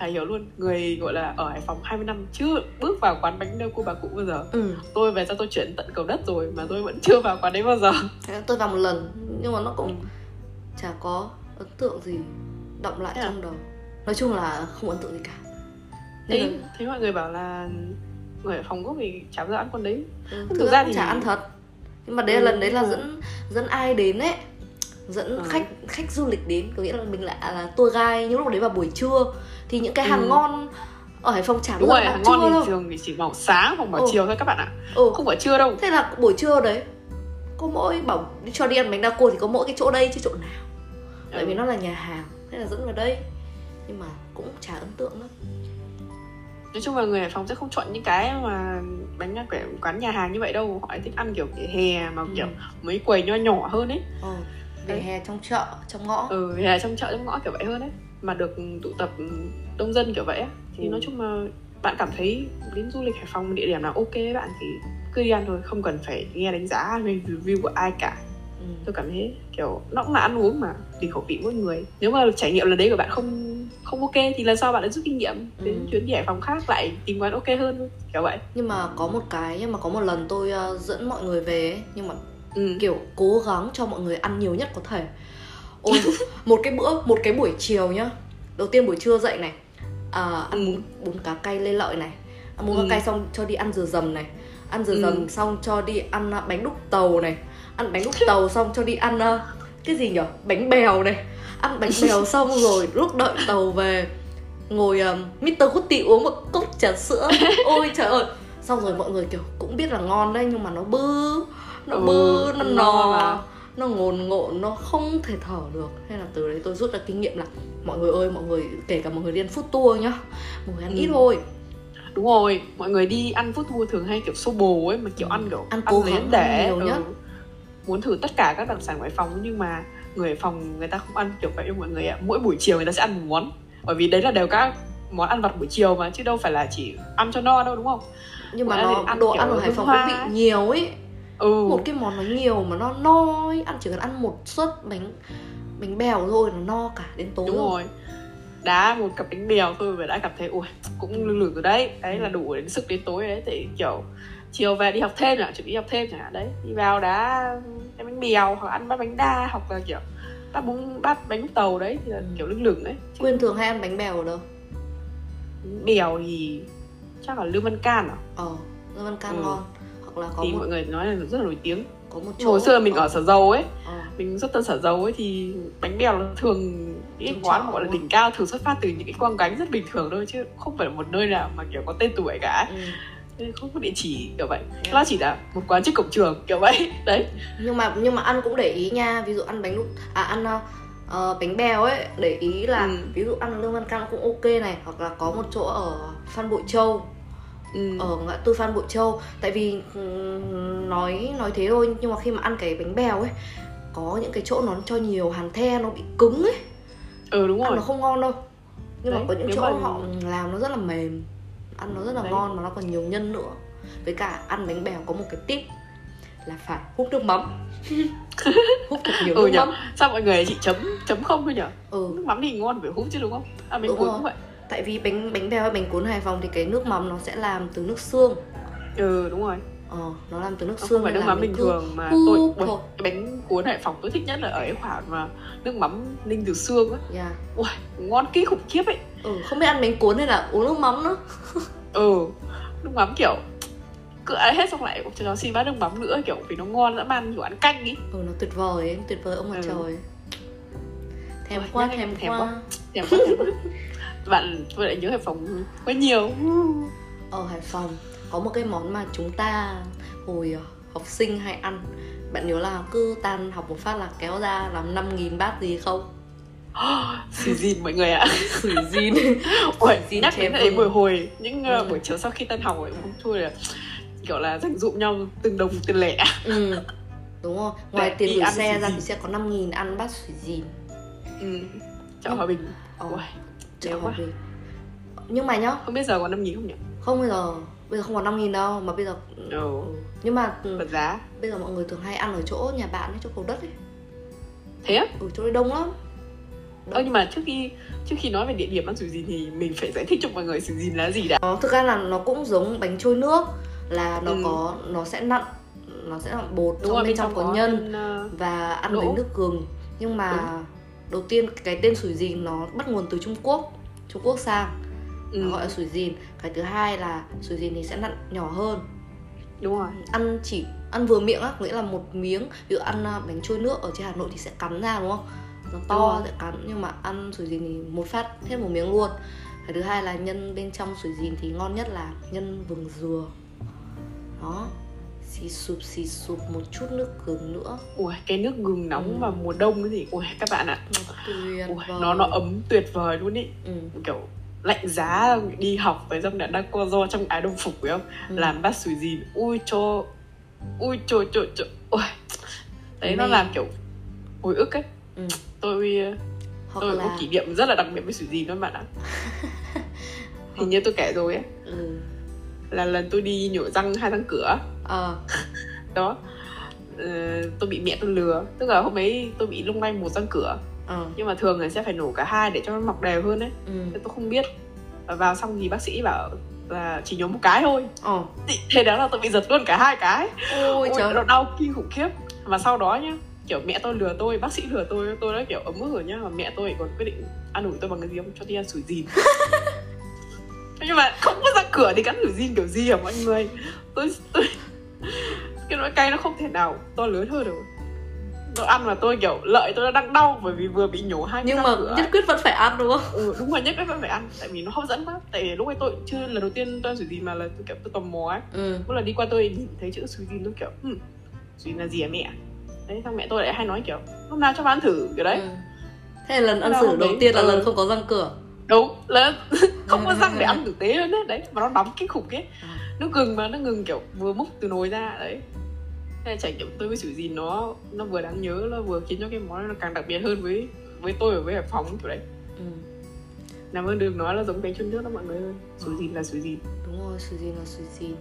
phải hiểu luôn người gọi là ở hải phòng 20 năm chưa bước vào quán bánh đa cua bà cụ bao giờ. Ừ. Tôi về sau tôi chuyển tận cầu đất rồi mà tôi vẫn chưa vào quán đấy bao giờ. Thế tôi vào một lần nhưng mà nó Ừ. cũng chả có ấn tượng gì động lại Thế à? trong đầu. Nói chung là không ấn tượng gì cả. Nên thế, là- thế mọi người bảo là người hải phòng có thì chả bao giờ ăn con đấy. Ừ, thực thực ra thì- chả ăn thật. Nhưng mà đấy là Ừ, lần đấy là dẫn dẫn ai đến ấy? Dẫn Ừ. khách khách du lịch đến có nghĩa là mình là là tour guide. Những lúc đấy vào buổi trưa thì những cái hàng Ừ. ngon ở Hải Phòng chả đúng rồi hàng ngon đâu thì thường thì chỉ vào sáng hoặc vào Ừ. chiều thôi các bạn ạ. Ừ. không phải trưa đâu. Thế là buổi trưa đấy có mỗi bảo đi cho đi ăn bánh đa cua thì có mỗi cái chỗ đây chứ chỗ nào tại Ừ. vì nó là nhà hàng thế là dẫn vào đây. Nhưng mà cũng chả ấn tượng lắm. Nói chung là người hải phòng sẽ không chọn những cái mà bánh đa kiểu quán nhà hàng như vậy đâu. Họ thích ăn kiểu vỉa hè mà Ừ. kiểu mấy quầy nho nhỏ hơn ấy. Vỉa Đấy. hè trong chợ trong ngõ. Ừ vỉa hè trong chợ trong ngõ kiểu vậy hơn ấy. Mà được tụ tập đông dân kiểu vậy á. Thì Ừ. nói chung là bạn cảm thấy đến du lịch hải phòng địa điểm nào ok với bạn thì cứ đi ăn thôi. Không cần phải nghe đánh giá hay review của ai cả ừ. tôi cảm thấy kiểu nó cũng là ăn uống mà tùy khẩu vị mỗi người nếu mà trải nghiệm lần đấy của bạn không không ok thì lần sau bạn lại rút kinh nghiệm đến Ừ. chuyến đi hải phòng khác lại tìm quán ok hơn kiểu vậy nhưng mà có một cái nhưng mà có một lần tôi ờ, dẫn mọi người về ấy, nhưng mà ừ. kiểu cố gắng cho mọi người ăn nhiều nhất có thể ôi [laughs] một cái bữa một cái buổi chiều nhá đầu tiên buổi trưa dậy này à, ăn Ừ. bún, bún cá cay lê lợi này ăn bún cá Ừ. cay xong cho đi ăn dừa dầm này ăn dừa Ừ. dầm xong cho đi ăn bánh đúc tàu này ăn bánh đúc tàu xong cho đi ăn à, cái gì nhở bánh bèo này ăn bánh [laughs] bèo xong rồi lúc đợi tàu về ngồi um, Mr. Gucci uống một cốc trà sữa ôi trời ơi xong rồi mọi người kiểu cũng biết là ngon đấy nhưng mà nó bư nó Ừ, bư nó ăn no mà. nó ngồn ngộn nó không thể thở được hay là từ đấy tôi rút ra kinh nghiệm là mọi người ơi mọi người kể cả mọi người đi ăn food tour nhá mọi người ăn Ừ. ít thôi đúng rồi mọi người đi ăn food tour thường hay kiểu xô bồ ấy mà kiểu Ừ. ăn kiểu Ăn cố lấy gắng để ăn nhiều ừ. nhất. Muốn thử tất cả các đặc sản hải phòng nhưng mà người phòng người ta không ăn kiểu vậy đâu mọi người ạ. Mỗi buổi chiều người ta sẽ ăn một món. Bởi vì đấy là đều các món ăn vặt buổi chiều mà chứ đâu phải là chỉ ăn cho no đâu đúng không? Nhưng mà nó ăn đồ ăn ở Hải Phòng hoa cũng bị nhiều ấy. Ừ. Một cái món nó nhiều mà nó no ấy. Ăn chỉ cần ăn một suất bánh bánh bèo thôi nó no cả đến tối đúng rồi. Đá một cặp bánh bèo thôi và đã cảm thấy ui cũng lử lử rồi đấy. Đấy là đủ đến sức đến tối đấy thì kiểu chiều về đi học thêm chẳng chuẩn bị học thêm chẳng hạn đấy. Đi vào đá cái bánh bèo hoặc ăn bát bánh đa hoặc là kiểu bát bún bát bánh tàu đấy thì là kiểu lưng lửng đấy. Quyên thường hay ăn bánh bèo ở đâu? Bèo thì chắc là lương văn can à? Ờ Lương Văn Can Ừ. ngon. Hoặc là có thì một mọi người nói là rất là nổi tiếng. Có một Nhưng hồi chỗ xưa mình ờ, ở sở dầu ấy ờ, mình xuất tân sở dầu ấy thì bánh bèo là thường những cái quán mà gọi là đỉnh cao thường xuất phát từ những cái quang gánh rất bình thường thôi chứ không phải là một nơi nào mà kiểu có tên tuổi cả ừ. Không có địa chỉ kiểu vậy. Yeah. nó chỉ là một quán trước cổng trường kiểu vậy. [laughs] Đấy. Nhưng mà nhưng mà ăn cũng để ý nha ví dụ ăn bánh đúc à ăn ờ, bánh bèo ấy để ý là Ừ. ví dụ ăn lương văn can cũng ok này hoặc là có một chỗ ở phan bội châu. Ừ. ở ngã tư phan bội châu. Tại vì ừm, nói nói thế thôi nhưng mà khi mà ăn cái bánh bèo ấy có những cái chỗ nó cho nhiều hàn the nó bị cứng ấy. Ừ đúng ăn rồi. nó không ngon đâu. Nhưng mà Đấy, có những chỗ mà- họ làm nó rất là mềm ăn nó rất là Đấy. ngon mà nó còn nhiều nhân nữa. Với cả ăn bánh bèo có một cái tip là phải hút nước mắm. [laughs] Hút thật nhiều ừ nước nhở mắm. Sao mọi người chỉ chấm chấm không thôi nhở ừ. Nước mắm thì ngon phải hút chứ đúng không? À mình Đúng cuốn rồi. cũng vậy. Tại vì bánh bánh bèo hay bánh cuốn Hải Phòng thì cái nước mắm nó sẽ làm từ nước xương. Ừ đúng rồi. Ờ nó làm từ nước xương không phải nước mắm bình thường mà tôi thôi. Bánh cuốn hải phòng tôi thích nhất là ở cái khoản mà nước mắm ninh từ xương á. Yeah. ui ngon kinh khủng khiếp ấy ừ không biết ăn bánh cuốn hay là uống nước mắm nữa. [laughs] Ừ nước mắm kiểu cứ ăn hết xong lại cho nó xin bát nước mắm nữa kiểu vì nó ngon dã man kiểu ăn canh ý. Ừ nó tuyệt vời ấy tuyệt vời ông mặt Ừ. trời. Thèm quá thèm, thèm quá. quá. thèm quá thèm quá. [laughs] Bạn tôi lại nhớ hải phòng quá nhiều. Ở Hải Phòng có một cái món mà chúng ta hồi ờ, học sinh hay ăn. Bạn nhớ là cứ tan học một phát là kéo ra làm 5.000 bát gì không xì dìn mọi người ạ. Sủi gin [laughs] Ui, Xin nhắc đến đấy buổi hồi những uh, Ừ. buổi chiều sau khi tan học ấy cũng thôi là kiểu là dành dụm nhau từng đồng tiền lẻ. Ừ. Đúng rồi. Ngoài Để tiền gửi xe sủi ra thì sẽ có 5.000 ăn bát sủi gin ừ. chợ Ừ. hòa bình. Ờ, Ui, chợ Hòa quá. Bình. Nhưng mà nhá. Không biết giờ có năm nghìn không nhỉ? Không bây giờ bây giờ không còn 5.000 đâu mà bây giờ ừ. ừ. nhưng mà ừ, bật giá. Bây giờ mọi người thường hay ăn ở chỗ nhà bạn ấy chỗ cầu đất ấy. Thế á? Ở chỗ đấy đông lắm ơ nhưng mà trước khi trước khi nói về địa điểm ăn sủi dìn thì mình phải giải thích cho mọi người sủi dìn là gì đã. Nó thực ra là nó cũng giống bánh trôi nước là nó Ừ. có nó sẽ nặn nó sẽ là bột đúng trong rồi bên trong có nhân ờ, và ăn đỗ. với nước gừng. Nhưng mà đầu tiên cái tên sủi dìn nó bắt nguồn từ Trung Quốc Trung Quốc sang ừ, nó gọi là sủi dìn. Cái thứ hai là sủi dìn thì sẽ nặn nhỏ hơn. Đúng rồi. Ăn chỉ ăn vừa miệng á nghĩa là một miếng ví dụ ăn à, bánh trôi nước ở trên Hà Nội thì sẽ cắn ra đúng không nó to sẽ cắn nhưng mà ăn sủi dìn thì một phát hết một miếng luôn cái thứ hai là nhân bên trong sủi dìn thì ngon nhất là nhân vừng dừa đó xì sụp xì sụp một chút nước gừng nữa ui cái nước gừng nóng Ừ. vào mùa đông cái gì ui các bạn ạ nó ui, nó nó ấm tuyệt vời luôn ý ừ. kiểu lạnh giá đi học với dòng đã đang co do trong áo đồng phục phải không Ừ. làm bát sủi dìn ui cho ui cho cho cho ui đấy nó Mê. làm kiểu hồi ức ấy Ừ. tôi hoặc tôi là có kỷ niệm rất là đặc biệt với sủi dìn đó bạn ạ. [laughs] Hình như tôi kể rồi ấy. Ừ. là lần tôi đi nhổ răng hai răng cửa. Ờ. Đó. Ờ, tôi bị mẹ tôi lừa. Tức là hôm ấy tôi bị lung lay một răng cửa. Ờ. Nhưng mà thường là sẽ phải nổ cả hai để cho nó mọc đều hơn ấy. Ừ. Thế tôi không biết. Và vào xong thì bác sĩ bảo là chỉ nhổ một cái thôi. Ờ. Thế đó là tôi bị giật luôn cả hai cái. Ôi ôi trời. nó đau kinh khủng khiếp. Mà sau đó nhá kiểu mẹ tôi lừa tôi bác sĩ lừa tôi tôi đã kiểu ấm ức rồi nhá. Mà mẹ tôi còn quyết định ăn ủi tôi bằng cái gì không? Cho đi ăn sủi dìn. [laughs] Nhưng mà không có răng cửa thì cắn sủi dìn kiểu gì hả mọi người? Tôi tôi cái nỗi cay nó không thể nào to lớn hơn được. Tôi ăn mà tôi kiểu lợi tôi đang đau bởi vì vừa bị nhổ hai nhưng mà cửa. nhất quyết vẫn phải ăn đúng không? Ừ, đúng rồi nhất quyết vẫn phải ăn. Tại vì nó hấp dẫn quá. Tại vì lúc ấy tôi chưa lần đầu tiên tôi ăn sủi dìn mà là tôi kiểu tôi tò mò ấy. Ừ. Mỗi lần đi qua tôi nhìn thấy chữ sủi dìn tôi kiểu hmm, sủi là gì hả mẹ đấy xong mẹ tôi lại hay nói kiểu hôm nào cho bà ăn thử kiểu đấy. Ừ. Thế là lần ăn Thế hôm đầu tiên là ừ. lần không có răng cửa. Đúng là [laughs] không có răng để ăn tử tế luôn đấy đấy mà nó nóng kinh khủng ấy. À. nước gừng mà nước gừng kiểu vừa múc từ nồi ra đấy. Thế là trải nghiệm tôi với sủi dìn nó nó vừa đáng nhớ nó vừa khiến cho cái món nó càng đặc biệt hơn với với tôi ở với hải phòng kiểu đấy. Ừ. làm ơn đừng nói là giống bánh trôi nước đó mọi người ơi. Sủi dìn là sủi dìn. Đúng rồi, sủi dìn là sủi dìn.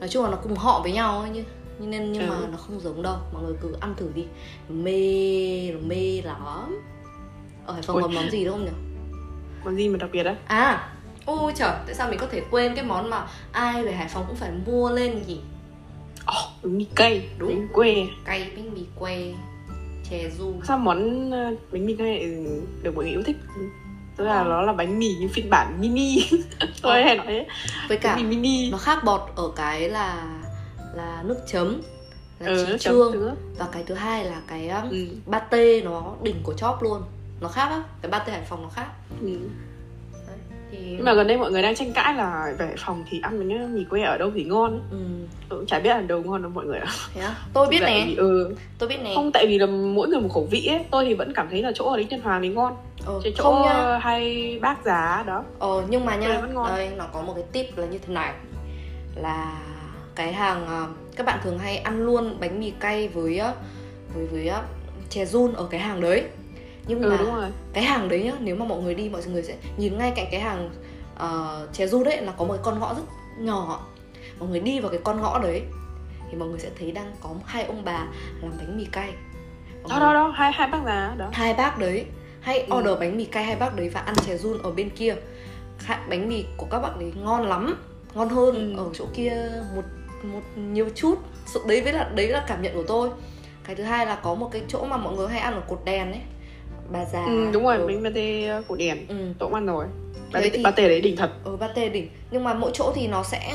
Nói chung là nó cùng họ với nhau ấy nhưng nhưng nên nhưng mà Ừ. nó không giống đâu. Mọi người cứ ăn thử đi. Nó mê nó mê lắm. Ở hải phòng còn món gì đúng không nhỉ? Món gì mà đặc biệt á? À ôi trời tại sao mình có thể quên cái món mà ai về hải phòng cũng phải mua lên nhỉ? Ồ, bánh mì cay. Đúng. bánh quê. Cay bánh mì que chè ru. Sao món ờ, bánh mì lại được mọi người yêu thích? Tức là nó là bánh mì nhưng phiên bản mini. [laughs] Tôi hay nói thế với cả bánh mì mini. nó khác bọt ở cái là là nước chấm là ừ, chấm trương. và cái thứ hai là cái um, ừ. pate nó đỉnh của chóp luôn. Nó khác á cái pate hải phòng nó khác. Ừ. Đấy. thì nhưng mà gần đây mọi người đang tranh cãi là về phòng thì ăn bánh mì quê ở đâu thì ngon ừ, tôi cũng chả biết là đâu ngon đâu mọi người ạ. Tôi biết nè. vì- ừ. Tôi biết nè. Không tại vì là mỗi người một khẩu vị ấy. Tôi thì vẫn cảm thấy là chỗ ở đinh tiên hoàng thì ngon. Ờ, cái chỗ nha. hay bác giá đó. Ờ nhưng mà nha đây nó có một cái tip là như thế này. Là cái hàng ờ, các bạn thường hay ăn luôn bánh mì cay với ờ, với với ờ, chè run ở cái hàng đấy. Nhưng ừ mà đúng rồi. cái hàng đấy nhá nếu mà mọi người đi mọi người sẽ nhìn ngay cạnh cái hàng uh, chè ru đấy là có một cái con ngõ rất nhỏ. Mọi người đi vào cái con ngõ đấy thì mọi người sẽ thấy đang có hai ông bà làm bánh mì cay. Mọi đó người- đó đó hai hai bác giá đó. Hai bác đấy hay Ừ. order bánh mì cay hai bác đấy và ăn chè run ở bên kia. Bánh mì của các bạn đấy ngon lắm ngon hơn Ừ. ở chỗ kia một một nhiều chút. Đấy với là đấy là cảm nhận của tôi. Cái thứ hai là có một cái chỗ mà mọi người hay ăn ở cột đèn ấy. Bà già ừ, đúng rồi ở- bánh pate cổ đèn. Ừ. tôi cũng ăn rồi. Đấy pate, thì- pate đấy đỉnh thật. Ở pate đỉnh. Nhưng mà mỗi chỗ thì nó sẽ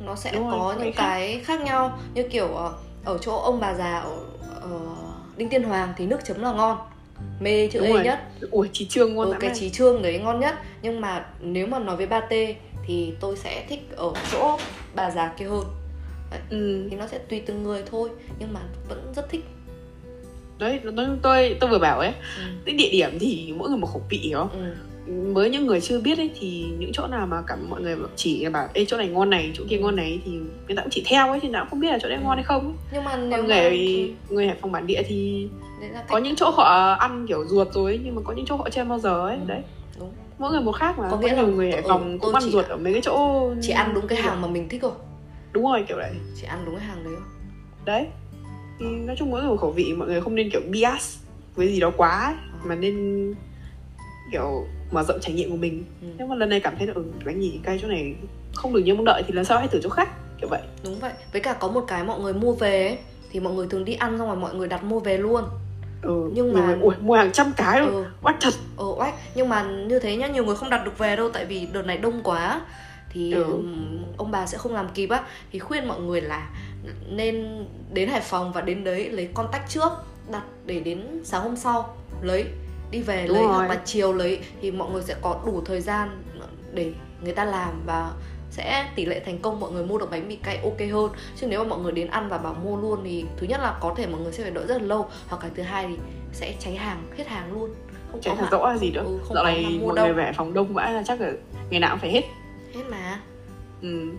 nó sẽ Đúng rồi, có cái những khác. cái khác nhau. Như kiểu ờ, ở chỗ ông bà già ở, ở đinh tiên hoàng thì nước chấm là ngon. Mê chữ Đúng rồi. nhất. Ui trí trương ngon ừ, cái trí trương đấy ngon nhất. Nhưng mà nếu mà nói với pate thì tôi sẽ thích ở chỗ bà già kia hơn ừ. thì nó sẽ tùy từng người thôi nhưng mà vẫn rất thích đấy tôi tôi tôi vừa bảo ấy ừ. cái địa điểm thì mỗi người một khẩu vị hiểu không Ừ. mới những người chưa biết ấy thì những chỗ nào mà cả mọi người chỉ là bảo ê chỗ này ngon này chỗ kia ngon này thì người ta cũng chỉ theo ấy thì nào cũng không biết là chỗ đấy ngon hay không ấy. nhưng mà nếu còn mà người người Hải Phòng bản địa thì có những chỗ họ ăn kiểu ruột rồi ấy, nhưng mà có những chỗ họ chưa bao giờ ấy Ừ. đấy đúng mỗi người một khác mà Có nghĩa là người Hải ừ, Phòng tôi cũng ăn ruột ở mấy cái chỗ chỉ ăn đúng cái hàng mà mình thích rồi đúng rồi kiểu đấy. Chỉ ăn đúng cái hàng đấy thôi đấy. Thì nói chung mỗi người khẩu vị mọi người không nên kiểu bias với gì đó quá ấy, Ừ. mà nên kiểu mở rộng trải nghiệm của mình. Ừ. nếu mà lần này cảm thấy là ừ, bánh mì cay chỗ này không được như mong đợi thì lần sau hãy thử chỗ khác kiểu vậy. Đúng vậy. Với cả có một cái mọi người mua về ấy, thì mọi người thường đi ăn xong rồi mọi người đặt mua về luôn. Ừ, Nhưng mà- người, ui, mua hàng trăm cái rồi ừ. Oách thật? Ờ oách. Nhưng mà như thế nhá nhiều người không đặt được về đâu tại vì đợt này đông quá thì Ừ. ông bà sẽ không làm kịp á thì khuyên mọi người là nên đến Hải Phòng và đến đấy lấy contact trước đặt để đến sáng hôm sau lấy đi về Đúng lấy rồi. hoặc là chiều lấy thì mọi người sẽ có đủ thời gian để người ta làm và sẽ tỷ lệ thành công mọi người mua được bánh mì cay ok hơn chứ nếu mà mọi người đến ăn và bảo mua luôn thì thứ nhất là có thể mọi người sẽ phải đợi rất là lâu hoặc cái thứ hai thì sẽ cháy hàng hết hàng luôn không thật mà rõ là gì nữa Ừ, dạo này mọi đâu. người về phòng đông vãi là chắc là ngày nào cũng phải hết hết mà ừ.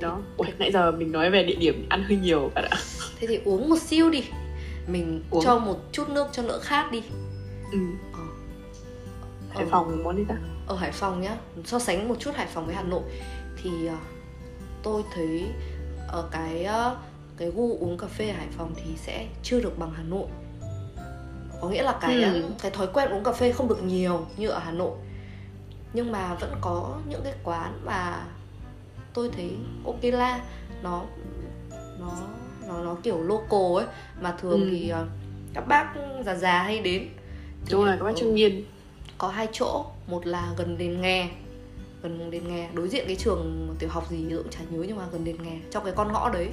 đó ui, nãy giờ mình nói về địa điểm ăn hơi nhiều bạn ạ thế thì uống một siêu đi mình Uống. cho một chút nước cho đỡ khát đi ừ. Ờ. Hải Ờ. Phòng món gì ta ở Hải Phòng nhá so sánh một chút Hải Phòng với Hà Nội thì ờ, tôi thấy ở cái ờ, cái gu uống cà phê ở Hải Phòng thì sẽ chưa được bằng Hà Nội có nghĩa là cái Ừ. ờ, cái thói quen uống cà phê không được nhiều như ở Hà Nội nhưng mà vẫn có những cái quán mà tôi thấy ok la. Nó nó nó nó kiểu local ấy mà thường Ừ. thì ờ, các bác già già hay đến. Thì, đúng rồi các bác ừ, trung niên. có hai chỗ. Một là gần đền nghè gần đền nghè đối diện cái trường tiểu học gì tôi cũng chả nhớ nhưng mà gần đền nghè trong cái con ngõ đấy.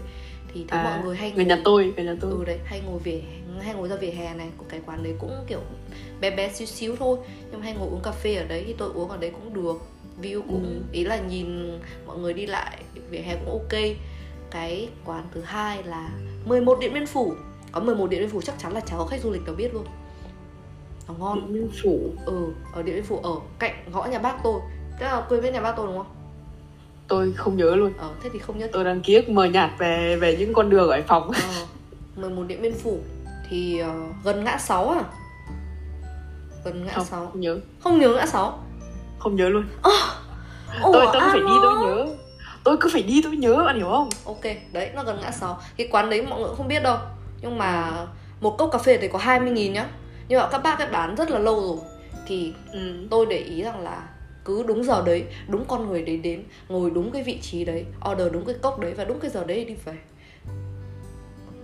Thì thấy À, mọi người hay người nhà tôi người nhà tôi. Ừ đấy hay ngồi về hay ngồi ra vỉa hè này của cái quán đấy cũng kiểu bé bé xíu xíu thôi. Nhưng mà hay ngồi uống cà phê ở đấy thì tôi uống ở đấy cũng được. View cũng Ừ. ý là nhìn mọi người đi lại vỉa hè cũng ok. Cái quán thứ hai là 11 điện biên phủ. Có 11 điện biên phủ chắc chắn là cháu khách du lịch nào biết luôn. Nó ngon. Điện Biên Phủ? Ừ ở điện biên phủ ở cạnh ngõ nhà bác tôi. Tức là quên biết nhà bác tôi đúng không? Tôi không nhớ luôn. Ờ thế thì không nhất tôi đang ký ức mờ nhạt về về những con đường ở Hải Phòng. Ờ 11 điện biên phủ. Thì ờ, gần ngã 6 à gần ngã không, 6 không nhớ. Không nhớ ngã 6 không nhớ luôn. Ủa, tôi tôi phải alo. đi tôi nhớ. Tôi cứ phải đi tôi nhớ bạn hiểu không? Ok đấy nó gần ngã 6 cái quán đấy mọi người cũng không biết đâu. Nhưng mà một cốc cà phê thì có 20 nghìn nhá. Nhưng mà các bác ấy bán rất là lâu rồi. Thì ừ. tôi để ý rằng là cứ đúng giờ đấy đúng con người đấy đến ngồi đúng cái vị trí đấy order đúng cái cốc đấy và đúng cái giờ đấy đi về.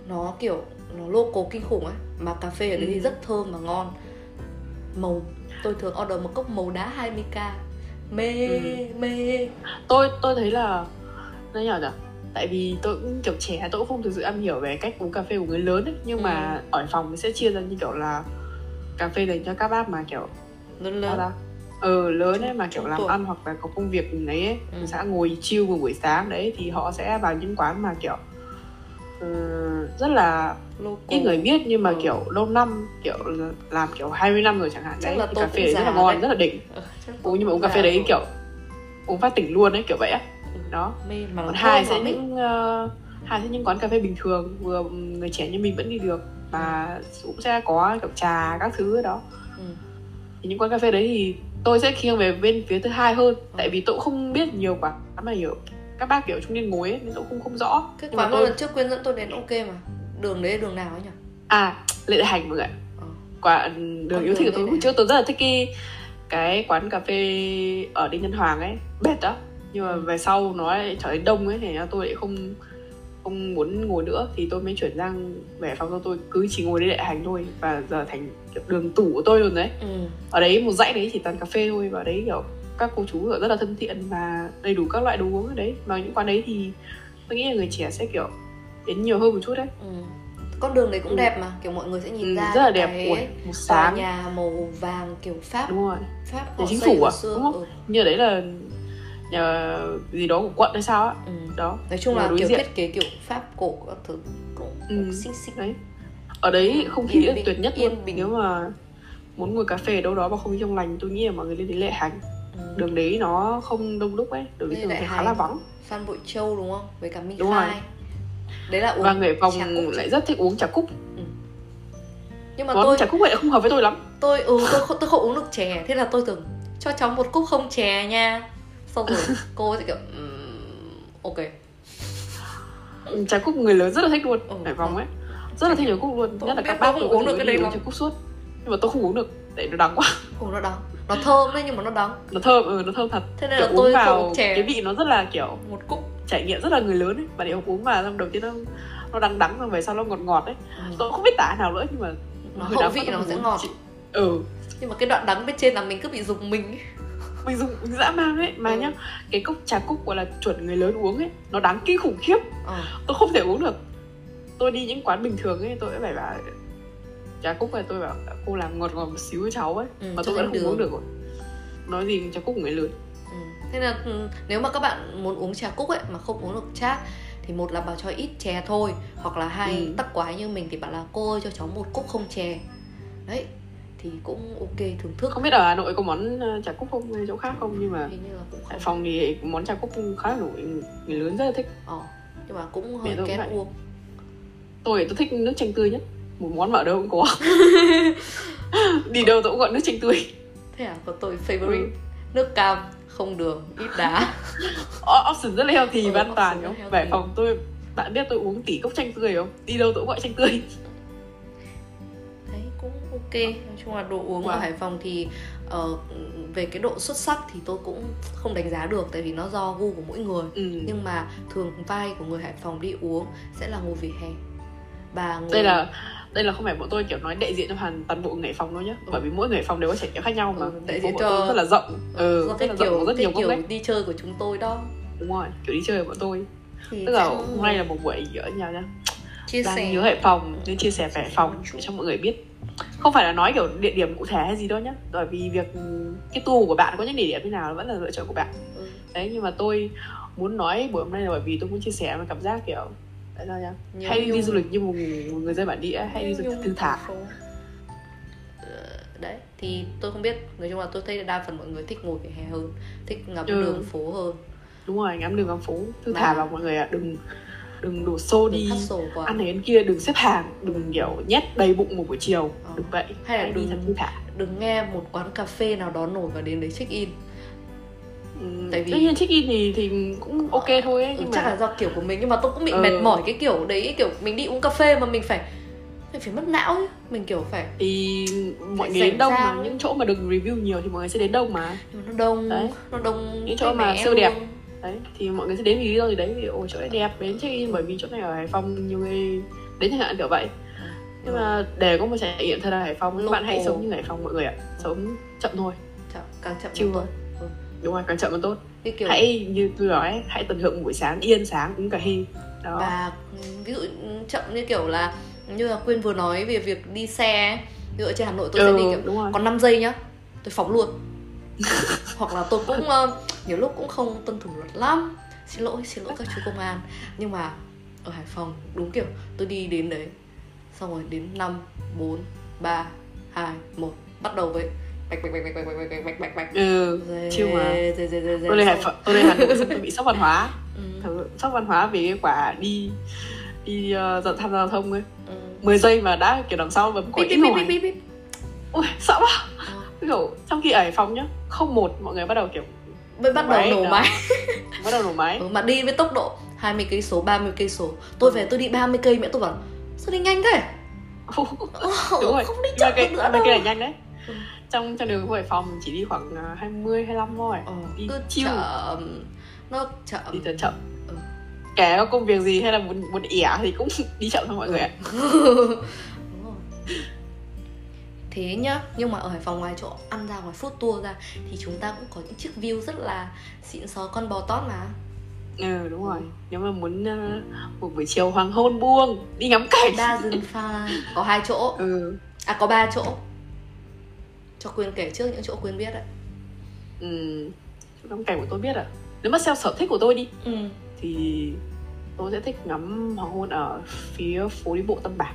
Nó kiểu nó local kinh khủng ấy mà cà phê ở đấy Ừ. thì rất thơm và ngon màu tôi thường order một cốc màu đá 20k mê Ừ. mê. Tôi tôi thấy là nó nhỏ nhỉ tại vì tôi cũng kiểu trẻ tôi cũng không thực sự am hiểu về cách uống cà phê của người lớn ấy. Nhưng Ừ. mà ở phòng mình sẽ chia ra như kiểu là cà phê dành cho các bác mà kiểu lớn lớn. ờ lớn ấy mà kiểu làm ăn hoặc là có công việc ấy, ấy Ừ. sẽ ngồi chill vào buổi sáng đấy thì họ sẽ vào những quán mà kiểu rất là local ít người biết nhưng mà Ừ. kiểu lâu năm kiểu là- làm kiểu 20 năm rồi chẳng hạn Chắc đấy cà phê đấy rất là ngon đấy. rất là đỉnh chắc uống nhưng mà uống cà phê đấy rồi. kiểu uống phát tỉnh luôn ấy kiểu vậy á Ừ. đó mê mà còn hai sẽ những uh, hai sẽ những quán cà phê bình thường vừa người trẻ như mình vẫn đi được mà cũng sẽ có kiểu trà các thứ ở đó Ừ. thì những quán cà phê đấy thì tôi sẽ khiêng về bên phía thứ hai hơn tại vì tôi cũng không biết nhiều quán mà hiểu các bác kiểu trung niên ngồi ấy nên tôi cũng không rõ. Cái quán mà tôi lần trước quyên dẫn tôi đến ok mà. Đường đấy đường nào ấy nhỉ? À lệ đại hành mọi người quán đường Con yêu thích của tôi hồi trước tôi rất là thích cái cái quán cà phê ở đinh nhân hoàng ấy. Bệt đó nhưng mà Ừ. về sau nó lại trở nên đông ấy thì tôi lại không không muốn ngồi nữa. Thì tôi mới chuyển sang về phòng tôi tôi. Cứ chỉ ngồi đây đại hành thôi. Và giờ thành đường tủ của tôi luôn đấy. Ừ. ở đấy một dãy đấy chỉ toàn cà phê thôi. Và đấy kiểu các cô chú rất là thân thiện và đầy đủ các loại đồ uống ở đấy mà những quán đấy thì tôi nghĩ là người trẻ sẽ kiểu đến nhiều hơn một chút đấy Ừ. con đường đấy cũng Ừ. đẹp mà kiểu mọi người sẽ nhìn ừ, ra rất là đẹp cái một sáng nhà màu vàng kiểu pháp đúng rồi pháp họ chính phủ à, xưa. đúng không? Ừ. như đấy là nhà gì đó của quận hay sao á Ừ. đó nói chung là kiểu diện. thiết kế kiểu pháp cổ các thứ cũng Ừ. xinh xinh đấy ở đấy không khí Yên bình, tuyệt nhất yên luôn bình. nếu mà muốn ngồi cà phê đâu đó mà không khí trong lành tôi nghĩ là mọi người lên đến lệ hành. Đường đấy nó không đông đúc ấy đường đấy thường khá là vắng. Phan bội châu đúng không? Với cả minh Đúng khai. Rồi. đấy là uống và người phòng cúc lại rất thích uống trà cúc. Nhưng mà món tôi trà cúc lại không hợp với tôi lắm. Tôi ừ tôi không, tôi không uống được chè thế là tôi tưởng cho cháu một cốc không chè nha. Xong rồi [laughs] cô sẽ kiểu "Ừm, ok. Ừ, trà cúc người lớn rất là thích luôn Ừ, hải phòng ừ. ấy. Rất là thích trà cúc luôn. Tôi nhất là các bác không uống được cái đấy uống lắm. trà cúc suốt nhưng mà tôi không uống được tại nó đắng quá. Ồ nó đắng. Nó thơm đấy nhưng mà nó đắng. Nó thơm ừ nó thơm thật. Thế nên kiểu là tôi uống vào uống chè. cái vị nó rất là kiểu Một cúc trải nghiệm rất là người lớn ấy. Và để uống vào xong đầu tiên nó nó đắng đắng xong về sau nó ngọt ngọt ấy. Ừ. tôi không biết tả nào nữa nhưng mà Nó hậu vị nó sẽ ngọt. Chị- ừ. Nhưng mà cái đoạn đắng bên trên là mình cứ bị dùng mình. [laughs] Mình dùng dã man ấy. Mà Ừ. nhá cái cốc trà cúc gọi là chuẩn người lớn uống ấy nó đáng kinh khủng khiếp. Ờ. Tôi không thể uống được. Tôi đi những quán bình thường ấy tôi phải bảo trà cúc này tôi bảo cô làm ngọt ngọt một xíu với cháu ấy Ừ, mà tôi vẫn không uống đường. được rồi. Nói gì trà cúc của người lớn ừ. Thế là ừ, nếu mà các bạn muốn uống trà cúc ấy mà không uống được chát thì một là bảo cho ít chè thôi hoặc là hai Ừ. tắc quái như mình thì bảo là cô ơi cho cháu một cúc không chè. Đấy thì cũng ok thưởng thức. Không biết ở hà nội có món ờ, trà cúc không hay chỗ khác không nhưng mà hình như là cũng không. Phòng thì món trà cúc khá là nổi người lớn rất là thích. Ờ nhưng mà cũng hơi cũng kén uống. Tôi tôi thích nước chanh tươi nhất một món mà ở đâu cũng có. [laughs] Đi đâu tôi cũng gọi nước chanh tươi. Thế à? Còn tôi favorite. Ừ. nước cam không đường ít đá. Option rất là healthy Ừ, và an toàn không? healthy. phòng tôi bạn biết tôi uống tỷ cốc chanh tươi không? Đi đâu tôi cũng gọi chanh tươi. Cũng ok. Nói chung là đồ uống ở Wow. Hải Phòng thì ờ, về cái độ xuất sắc thì tôi cũng không đánh giá được tại vì nó do gu của mỗi người. Ừ. nhưng mà thường vai của người Hải Phòng đi uống sẽ là ngồi vỉa hè. Và ngồi đây là đây là không phải bọn tôi kiểu nói đại diện cho hoàn toàn bộ người phòng đâu nhá. Bởi vì mỗi người phòng đều có trải nghiệm khác nhau mà. Ừ, đại diện cho- rất là rộng. Ừ, do rất là kiểu rộng rất nhiều kiểu đấy đi chơi của chúng tôi đó. Đúng rồi kiểu đi chơi của bọn tôi. Thì tức là hôm nay là một buổi ở nhà nhá. Chia đang sẻ. nhớ Hải Phòng nên chia sẻ về Phòng để cho mọi người biết. Không phải là nói kiểu địa điểm cụ thể hay gì đâu nhá. Bởi vì việc ừ, cái tour của bạn có những địa điểm như nào vẫn là lựa chọn của bạn. Ừ. đấy nhưng mà tôi muốn nói buổi hôm nay là bởi vì tôi muốn chia sẻ với cảm giác kiểu tại sao nhá? Nhớ hay đi nhung. du lịch như một, một người dân bản địa hay đi du lịch thư thả. Ờ, đấy thì tôi không biết. Nói chung là tôi thấy đa phần mọi người thích ngồi vỉa hè hơn thích ngắm Ừ. đường phố hơn. Đúng rồi ngắm đường ngắm phố thư Mà- thả vào mọi người ạ. Đừng đừng đổ xô đừng đi. quá. Ăn này ăn kia đừng xếp hàng đừng kiểu nhét đầy bụng một buổi chiều. Ờ. đừng vậy. Hay là đi đừng- thật thư thả. đừng nghe một quán cà phê nào đó nổi và đến đấy check in ừ, Tại vì- tất nhiên check in thì thì cũng ok thôi ấy, ừ, nhưng chắc mà là do kiểu của mình nhưng mà tôi cũng bị Ừ. mệt mỏi cái kiểu đấy kiểu mình đi uống cà phê mà mình phải mình phải mất não chứ mình kiểu phải thì mọi người đến đông ra mà ấy. những chỗ mà được review nhiều thì mọi người sẽ đến đông mà nhưng nó đông Đấy. nó đông Những chỗ mà siêu đẹp. luôn. đấy thì mọi người sẽ đến vì lý do gì đấy vì ôi chỗ này đẹp đến check in bởi vì chỗ này ở Hải Phòng nhiều người đến chẳng hạn kiểu vậy nhưng mà để có một trải nghiệm thật là Hải Phòng các bạn hãy sống như Hải Phòng mọi người ạ sống chậm thôi chậm, càng chậm tốt thôi. Đúng rồi càng chậm càng tốt. Như kiểu hãy như tôi nói hãy tận hưởng buổi sáng yên sáng uống cà phê. Đó. Và ví dụ chậm như kiểu là như là quyên vừa nói về việc đi xe ấy. ví dụ ở trên hà nội tôi sẽ ừ, đi kiểu còn 5 giây nhá tôi phóng luôn. [laughs] Hoặc là tôi cũng ờ, nhiều lúc cũng không tuân thủ luật lắm. Xin lỗi xin lỗi các chú công an. Nhưng mà ở hải phòng đúng kiểu tôi đi đến đấy xong rồi đến năm bốn ba hai một bắt đầu với bạch bạch bạch bạch bạch bạch bạch bạch bạch bạch. Ừ chill mà. tôi lên Hải Phòng tôi lên Hà Nội xong tôi bị sốc văn hóa. Ừ, sốc văn hóa vì cái quả đi đi uh, dọn tham gia giao thông ấy. Ừ. 10 giây mà đã kiểu đằng sau còi bíp, ít rồi. ui sợ quá. Ờ. kiểu trong khi ở Hải Phòng nhá không một mọi người bắt đầu kiểu mới bắt đầu nổ máy. Bắt đầu nổ máy. Ừ, mà đi với tốc độ 20 cây số 30 cây số. Tôi về tôi đi 30 cây mẹ tôi bảo sao đi nhanh thế? Đúng rồi không đi mà chậm được nữa mà đâu cái này nhanh đấy. Ừ. trong trong đường Hải Phòng chỉ đi khoảng à, 20 25 thôi. Ờ, đi cứ chill. chậm nó chậm. Đi thật chậm. Ừ. kể có công việc gì hay là muốn muốn ỉa thì cũng [laughs] đi chậm thôi mọi người ạ. Đúng [laughs] rồi. thế nhá nhưng mà ở Hải Phòng ngoài chỗ ăn ra ngoài food tour ra thì chúng ta cũng có những chiếc view rất là xịn sò con bò tót mà. Ừ đúng rồi. Nếu mà muốn à, một buổi chiều hoàng hôn buông đi ngắm cảnh. Đa rừng pha có hai chỗ. [laughs] Ừ. À có ba chỗ cho quyên kể trước những chỗ quyên biết đấy ừ chỗ ngắm cảnh của tôi biết à nếu mà theo sở thích của tôi đi ừ. thì tôi sẽ thích ngắm hoàng hôn ở phía phố đi bộ Tâm Bạc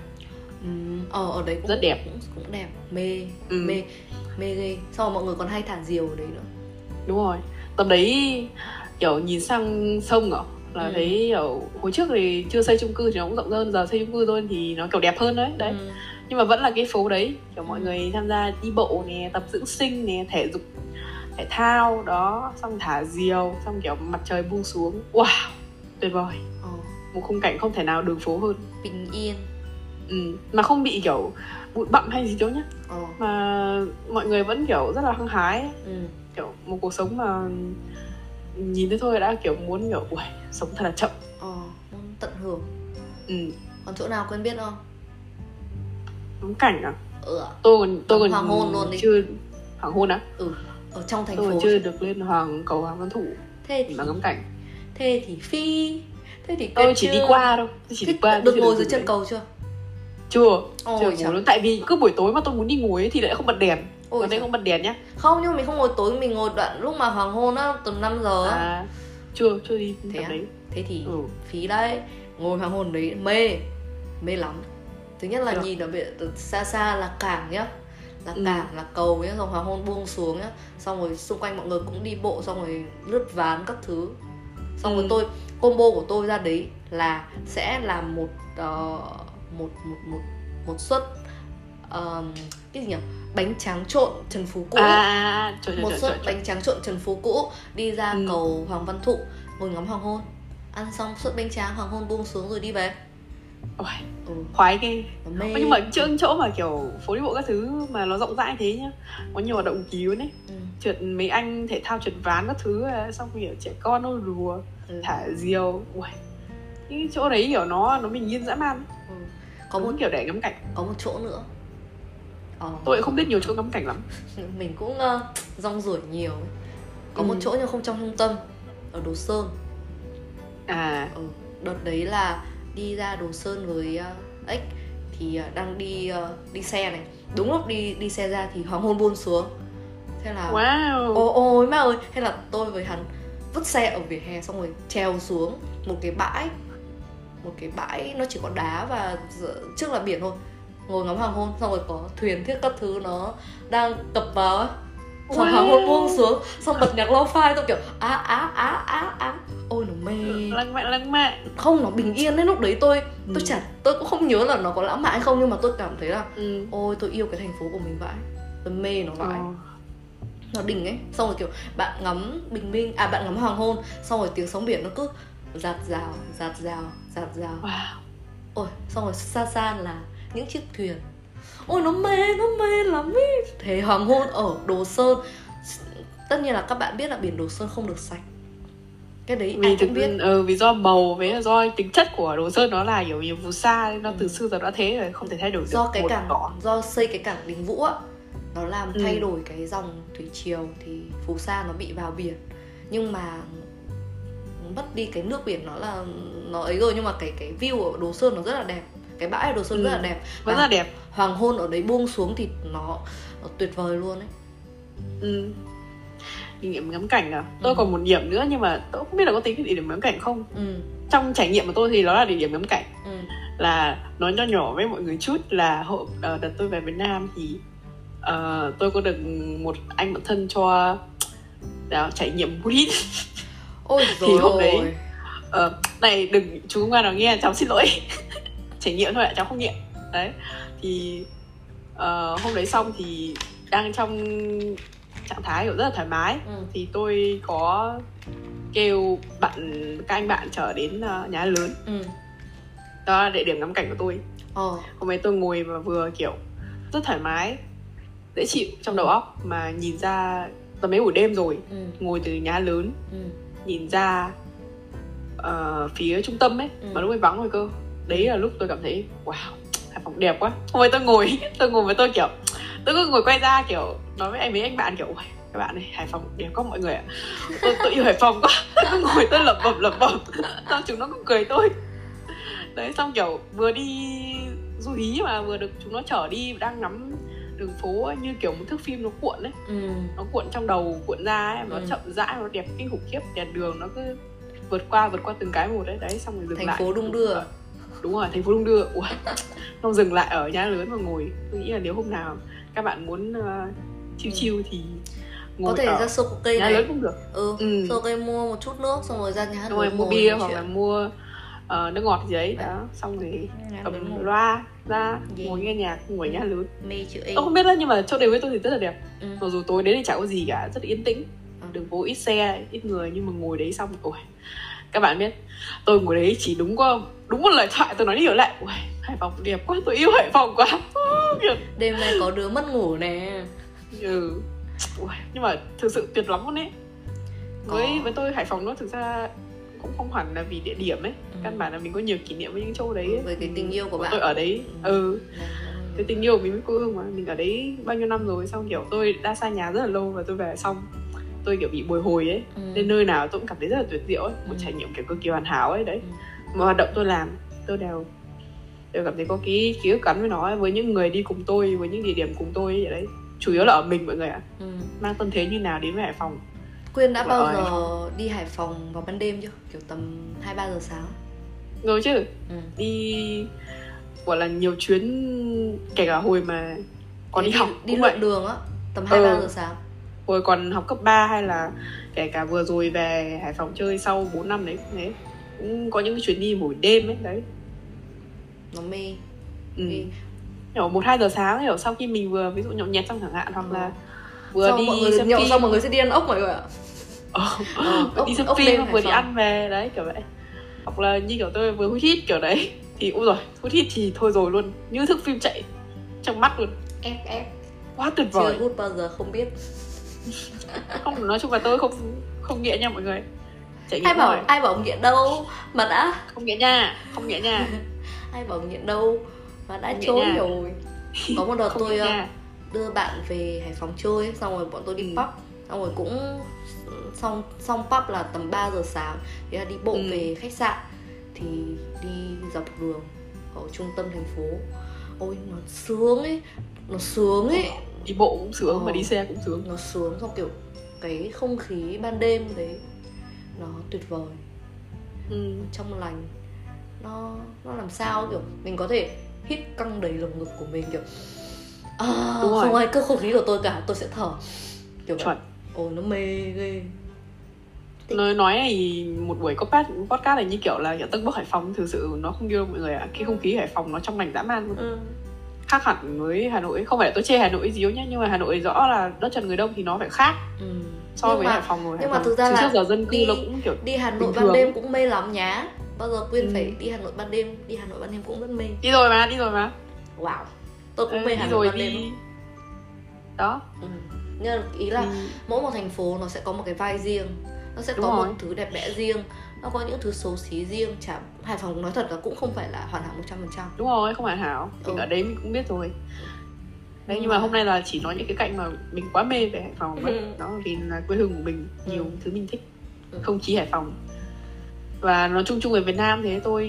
Ừ, ờ ở đấy cũng Rất đẹp. cũng, cũng đẹp mê Ừ. mê mê ghê sau mọi người còn hay thả diều ở đấy nữa đúng rồi tầm đấy kiểu nhìn sang sông ở là Ừ. thấy kiểu hồi trước thì chưa xây chung cư thì nó cũng rộng hơn giờ xây chung cư thôi thì nó kiểu đẹp hơn đấy đấy ừ. Nhưng mà vẫn là cái phố đấy kiểu mọi Ừ. người tham gia đi bộ nè tập dưỡng sinh nè thể dục thể thao đó xong thả diều xong kiểu mặt trời buông xuống. Wow tuyệt vời. Ờ, một khung cảnh không thể nào đường phố hơn. Bình yên. Ừ. mà không bị kiểu bụi bặm hay gì đâu nhá. Ờ, mà mọi người vẫn kiểu rất là hăng hái. Ấy. ừ. kiểu một cuộc sống mà nhìn thấy thôi đã kiểu muốn kiểu ui sống thật là chậm. Ờ, muốn tận hưởng. Ừ. Còn chỗ nào quên biết không ngắm cảnh à? Ừ, tôi còn tôi còn Hoàng hôn luôn đi. chưa hoàng hôn á? Ừ ở trong thành tôi phố chưa được lên hoàng cầu hoàng văn thủ thế thì mà ngắm cảnh. Thế thì phi thế thì tôi chỉ chưa? đi qua thôi. Tôi chỉ Thế đi qua được ngồi dưới chân đấy. cầu chưa? Chưa Ôi chưa ngồi luôn. Tại vì cứ buổi tối mà tôi muốn đi ngồi ấy thì lại không bật đèn. Ôi còn đây không bật đèn nhá. Không nhưng mà mình không ngồi tối mình ngồi đoạn lúc mà hoàng hôn á tầm 5 giờ á. À chưa chưa đi Thế á? đấy. Thế thì ừ. Phí đấy ngồi hoàng hôn đấy mê. Mê lắm thứ nhất là Được. nhìn ở từ xa xa là cảng nhá là Ừ. cảng là cầu nhá rồi hoàng hôn buông xuống nhá xong rồi xung quanh mọi người cũng đi bộ xong rồi lướt ván các thứ xong rồi Ừ. tôi combo của tôi ra đấy là sẽ làm một ờ, một một một một suất ờm, cái gì nhỉ bánh tráng trộn trần phú cũ à, trời trời một suất bánh tráng trộn Trần Phú cũ đi ra Ừ. cầu Hoàng Văn Thụ ngồi ngắm hoàng hôn ăn xong suất bánh tráng hoàng hôn buông xuống rồi đi về Ôi, ừ, khoái cái nó mê. Nhưng mà chỗ chỗ mà kiểu phố đi bộ các thứ mà nó rộng rãi thế nhá. Có nhiều hoạt động kỳ luôn ấy. Ừ, trượt mấy anh thể thao trượt ván các thứ à, xong kiểu trẻ con nó đùa ừ, thả diều. Uầy. những chỗ đấy kiểu nó nó bình yên dã man. Ừ. có một kiểu để ngắm cảnh. có một chỗ nữa. Ờ, tôi cũng không biết nhiều chỗ ngắm cảnh lắm. [laughs] Mình cũng uh, rong ruổi nhiều. Ấy. có một Ừ. chỗ nhưng không trong trung tâm ở Đồ Sơn. À. Ừ. đợt đấy là đi ra Đồ Sơn với uh, ếch thì uh, đang đi uh, đi xe này. Đúng lúc đi đi xe ra thì hoàng hôn buông xuống. Thế là wow. Ôi ôi má ơi. Hay là tôi với hắn vứt xe ở vỉa hè xong rồi trèo xuống một cái bãi một cái bãi nó chỉ có đá và trước là biển thôi. Ngồi ngắm hoàng hôn xong rồi có thuyền thiết các thứ nó đang cập vào xong Wow. hoàng hôn buông xuống xong bật nhạc lo-fi tôi kiểu á á á á á ôi nó mê lãng mạn lãng mạn không nó bình yên đấy lúc đấy tôi tôi Ừ. chả tôi cũng không nhớ là nó có lãng mạn hay không nhưng mà tôi cảm thấy là ừ. ôi tôi yêu cái thành phố của mình vãi tôi mê nó vãi Ờ. nó đỉnh ấy xong rồi kiểu bạn ngắm bình minh à bạn ngắm hoàng hôn xong rồi tiếng sóng biển nó cứ giạt rào giạt rào giạt rào wow ôi xong rồi xa xa là những chiếc thuyền ôi nó mê nó mê lắm ý. Thế hoàng hôn ở đồ sơn. Tất nhiên là các bạn biết là biển đồ sơn không được sạch. Cái đấy vì ai cũng biết. ừ, vì do màu với do tính chất của đồ sơn nó là kiểu nhiều phù sa nên nó Ừ. từ xưa giờ đã thế rồi không thể thay đổi được do cái một cảng cỏ. do xây cái cảng đình vũ á nó làm Ừ. thay đổi cái dòng thủy triều thì phù sa nó bị vào biển. Nhưng mà mất đi cái nước biển nó là nó ấy rồi nhưng mà cái cái view ở đồ sơn nó rất là đẹp cái bãi ở đồ sơn Ừ. rất là đẹp. Vẫn Và là đẹp. hoàng hôn ở đấy buông xuống thì nó, nó tuyệt vời luôn ấy. Ừ. địa điểm ngắm cảnh à? Tôi Ừ. còn một điểm nữa nhưng mà tôi không biết là có tính địa điểm ngắm cảnh không. Ừ. Trong trải nghiệm của tôi thì nó là địa điểm ngắm cảnh. Ừ. Là nói nho nhỏ với mọi người chút là hộ ờ, đợt tôi về Việt Nam thì ờ, tôi có được một anh bạn thân cho đã trải nghiệm hít ôi [laughs] Thì hôm đấy- Ờ, này đừng chú qua nào nghe cháu xin lỗi trải nghiệm thôi ạ cháu không nghiện đấy thì ờ, hôm đấy xong thì đang trong trạng thái kiểu rất là thoải mái. Ừ. thì tôi có kêu bạn các anh bạn trở đến ờ, nhà lớn. Ừ. Đó là địa điểm ngắm cảnh của tôi. Ờ hôm ấy tôi ngồi và vừa kiểu rất thoải mái dễ chịu trong đầu óc mà nhìn ra tầm mấy buổi đêm rồi. Ừ. Ngồi từ nhà lớn ừ. nhìn ra ờ, phía trung tâm ấy Ừ. mà lúc ấy vắng rồi cơ đấy là lúc tôi cảm thấy wow Hải Phòng đẹp quá. Hôm ấy tôi ngồi [laughs] tôi ngồi với tôi kiểu tôi cứ ngồi quay ra kiểu nói với anh mấy anh bạn kiểu "Uầy, các bạn này Hải Phòng đẹp quá mọi người ạ. Tôi, tôi yêu Hải Phòng quá. [laughs] Tôi cứ ngồi tôi lẩm bẩm lẩm bẩm. [laughs] Xong chúng nó cũng cười tôi. Đấy xong kiểu vừa đi du hí mà vừa được chúng nó chở đi đang ngắm đường phố ấy, như kiểu một thước phim nó cuộn ấy. Ừ. Nó cuộn trong đầu cuộn ra ấy nó Ừ. chậm rãi nó đẹp kinh khủng khiếp. Đèn đường nó cứ vượt qua vượt qua từng cái một đấy. Đấy xong rồi dừng thành lại. phố đung đưa đúng rồi thành phố đung đưa Ui, xong dừng lại ở nhà lớn và ngồi tôi nghĩ là nếu hôm nào các bạn muốn uh, chill Ừ. chill thì ngồi có thể ở ra sô cô cây nhà này lớn cũng được ừ, Ừ. sô cây mua một chút nước xong rồi ra nhà hát rồi mua bia hoặc chuyện. là mua ờ, nước ngọt gì đấy đó xong rồi cầm ngồi loa ra Gì? ngồi nghe nhạc ngồi nhà lớn mê chữ tôi không biết đó nhưng mà chỗ đến với tôi thì rất là đẹp ừ. mặc dù tối đấy thì chả có gì cả rất là yên tĩnh Ừ. đường phố ít xe ít người nhưng mà ngồi đấy xong ôi các bạn biết tôi ngồi đấy chỉ đúng có đúng một lời thoại tôi nói đi hiểu lại. Ui hải phòng đẹp quá tôi yêu hải phòng quá. [laughs] Đêm nay có đứa mất ngủ nè. Ừ. Ui, nhưng mà thực sự tuyệt lắm luôn ấy. Với Có. với tôi hải phòng nó thực ra cũng không hẳn là vì địa điểm ấy. Ừ. căn bản là mình có nhiều kỷ niệm với những chỗ đấy ấy. với cái tình yêu của bạn. tôi ở đấy. Ừ. Này, cái tình yêu của mình với quê hương mà mình ở đấy bao nhiêu năm rồi xong kiểu tôi đã xa nhà rất là lâu và tôi về xong tôi kiểu bị bồi hồi ấy ừ. nên nơi nào tôi cũng cảm thấy rất là tuyệt diệu ấy một Ừ. trải nghiệm kiểu cực kỳ hoàn hảo ấy đấy Ừ. mà hoạt động tôi làm tôi đều đều cảm thấy có cái ký ức gắn với nó ấy, với những người đi cùng tôi với những địa điểm cùng tôi ấy, đấy chủ yếu là ở mình mọi người ạ Ừ. mang tâm thế như nào đến với hải phòng Quyên đã bao Hải giờ đi Hải Phòng vào ban đêm chưa? Kiểu tầm 2-3 giờ sáng rồi chứ ừ. đi gọi là nhiều chuyến kể cả hồi mà còn Thế đi học đi cũng lượn đường á Tầm Ừ. 2-3 giờ sáng hồi còn học cấp 3 hay là kể cả vừa rồi về Hải Phòng chơi sau 4 năm đấy cũng thế cũng có những cái chuyến đi buổi đêm ấy đấy. Nó mê. Ừ. Mê. kiểu một hai giờ sáng kiểu sau khi mình vừa ví dụ nhậu nhẹt xong chẳng hạn hoặc Ừ. là vừa Xong đi mọi người xem nhậu phim. xong mọi người sẽ đi ăn ốc mọi người ạ. Ờ, Ờ, [laughs] ốc- đi xem ốc phim vừa đi ăn về đấy kiểu vậy. Hoặc là như kiểu tôi vừa hút hít kiểu đấy thì ui rồi hút hít thì thôi rồi luôn như thức phim chạy trong mắt luôn. Ép ép. Quá tuyệt Chưa vời. hút bao giờ không biết không nói chung là tôi không không nghiện nha mọi người. Chạy Ai bảo ai bảo nghiện đâu Mà đã. Không nghiện nha không nghiện nha. [laughs] Ai bảo nghiện đâu Mà đã trốn nha. rồi. Có một đợt không tôi ờ, nha. đưa bạn về Hải Phòng chơi xong rồi bọn tôi đi Ừ. pub. Xong rồi cũng xong xong pub là tầm 3 giờ sáng. Thì là đi bộ Ừ. về khách sạn. Thì đi dọc đường ở trung tâm thành phố. Ôi nó sướng ấy nó sướng ấy đi bộ cũng sướng Ờ. mà đi xe cũng sướng. Nó sướng xong kiểu cái không khí ban đêm đấy nó tuyệt vời. Ừ. trong lành. Nó nó làm sao kiểu mình có thể hít căng đầy lồng ngực của mình kiểu à, Đúng rồi. không ai cướp không khí của tôi cả tôi sẽ thở. Kiểu chuẩn. Ôi nó mê ghê. Nói nói thì một buổi podcast podcast này như kiểu là kiểu tân bốc hải phòng thực sự nó không yêu mọi người ạ. Cái không khí hải phòng nó trong lành dã man luôn. Ừ. khác hẳn với hà nội. Không phải là tôi chê hà nội gì nhá nhưng mà hà nội rõ là đất trần người đông thì nó phải khác Ừ. so Nhưng với mà- hải phòng rồi. Nhưng mà thực ra là trước giờ dân cư đi- nó cũng kiểu đi hà nội ban đêm cũng mê lắm nhá. Bao giờ quyên Ừ. phải đi hà nội ban đêm đi hà nội ban đêm cũng rất mê. Đi rồi mà đi rồi mà. Wow. Tôi cũng về đi Hà Nội ban đêm đi đó. Ừ. nhưng ý là Ừ. mỗi một thành phố nó sẽ có một cái vai riêng. Nó sẽ Đúng có rồi. một thứ đẹp đẽ riêng nó có những thứ xấu xí riêng chả Hải Phòng nói thật là cũng không phải là hoàn hảo 100% đúng rồi không hoàn hảo. Thì Ừ. ở đấy mình cũng biết rồi. Đấy Nhưng nhưng mà hôm nay là chỉ nói những cái cạnh mà mình quá mê về Hải Phòng Ừ. đó vì là quê hương của mình nhiều Ừ. thứ mình thích. Ừ. không chỉ Hải Phòng. Và nói chung chung về Việt Nam thế tôi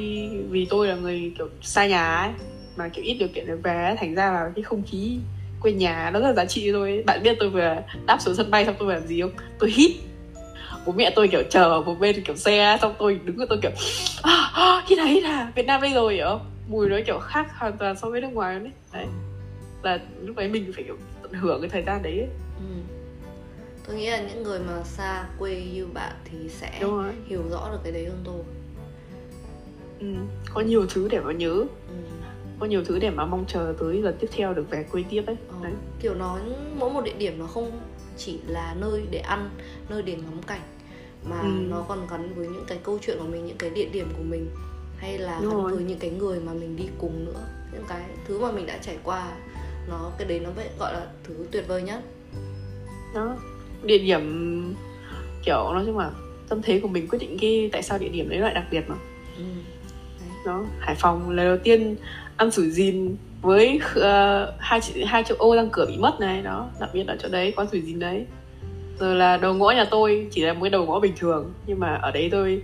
vì tôi là người kiểu xa nhà ấy mà kiểu ít điều kiện được về thành ra là cái không khí quê nhà nó rất là giá trị tôi bạn biết tôi vừa đáp xuống sân bay xong tôi làm gì không? Tôi hít bố mẹ tôi kiểu chờ ở một bên kiểu xe xong tôi đứng tôi kiểu à, à, hít à hít à Việt Nam đây rồi hiểu không mùi nó kiểu khác hoàn toàn so với nước ngoài đấy. Đấy. Là lúc đấy mình phải kiểu tận hưởng cái thời gian đấy ấy. ừ. tôi nghĩ là những người mà xa quê như bạn thì sẽ hiểu rõ được cái đấy hơn tôi. Ừ. có nhiều thứ để mà nhớ. Ừ. có nhiều thứ để mà mong chờ tới lần tiếp theo được về quê tiếp ấy. Ờ, đấy. Kiểu nó mỗi một địa điểm nó không chỉ là nơi để ăn nơi để ngắm cảnh mà Ừ. nó còn gắn với những cái câu chuyện của mình những cái địa điểm của mình hay là Đúng gắn rồi. với những cái người mà mình đi cùng nữa những cái thứ mà mình đã trải qua nó cái đấy nó vậy gọi là thứ tuyệt vời nhất đó địa điểm kiểu nói chung là tâm thế của mình quyết định cái tại sao địa điểm đấy lại đặc biệt mà ừ. đó Hải Phòng lần đầu tiên ăn sủi dìn với ờ, hai chị hai triệu ô răng cửa bị mất này đó đặc biệt ở chỗ đấy quán sủi dìn đấy rồi là đầu ngõ nhà tôi chỉ là một cái đầu ngõ bình thường. Nhưng mà ở đấy tôi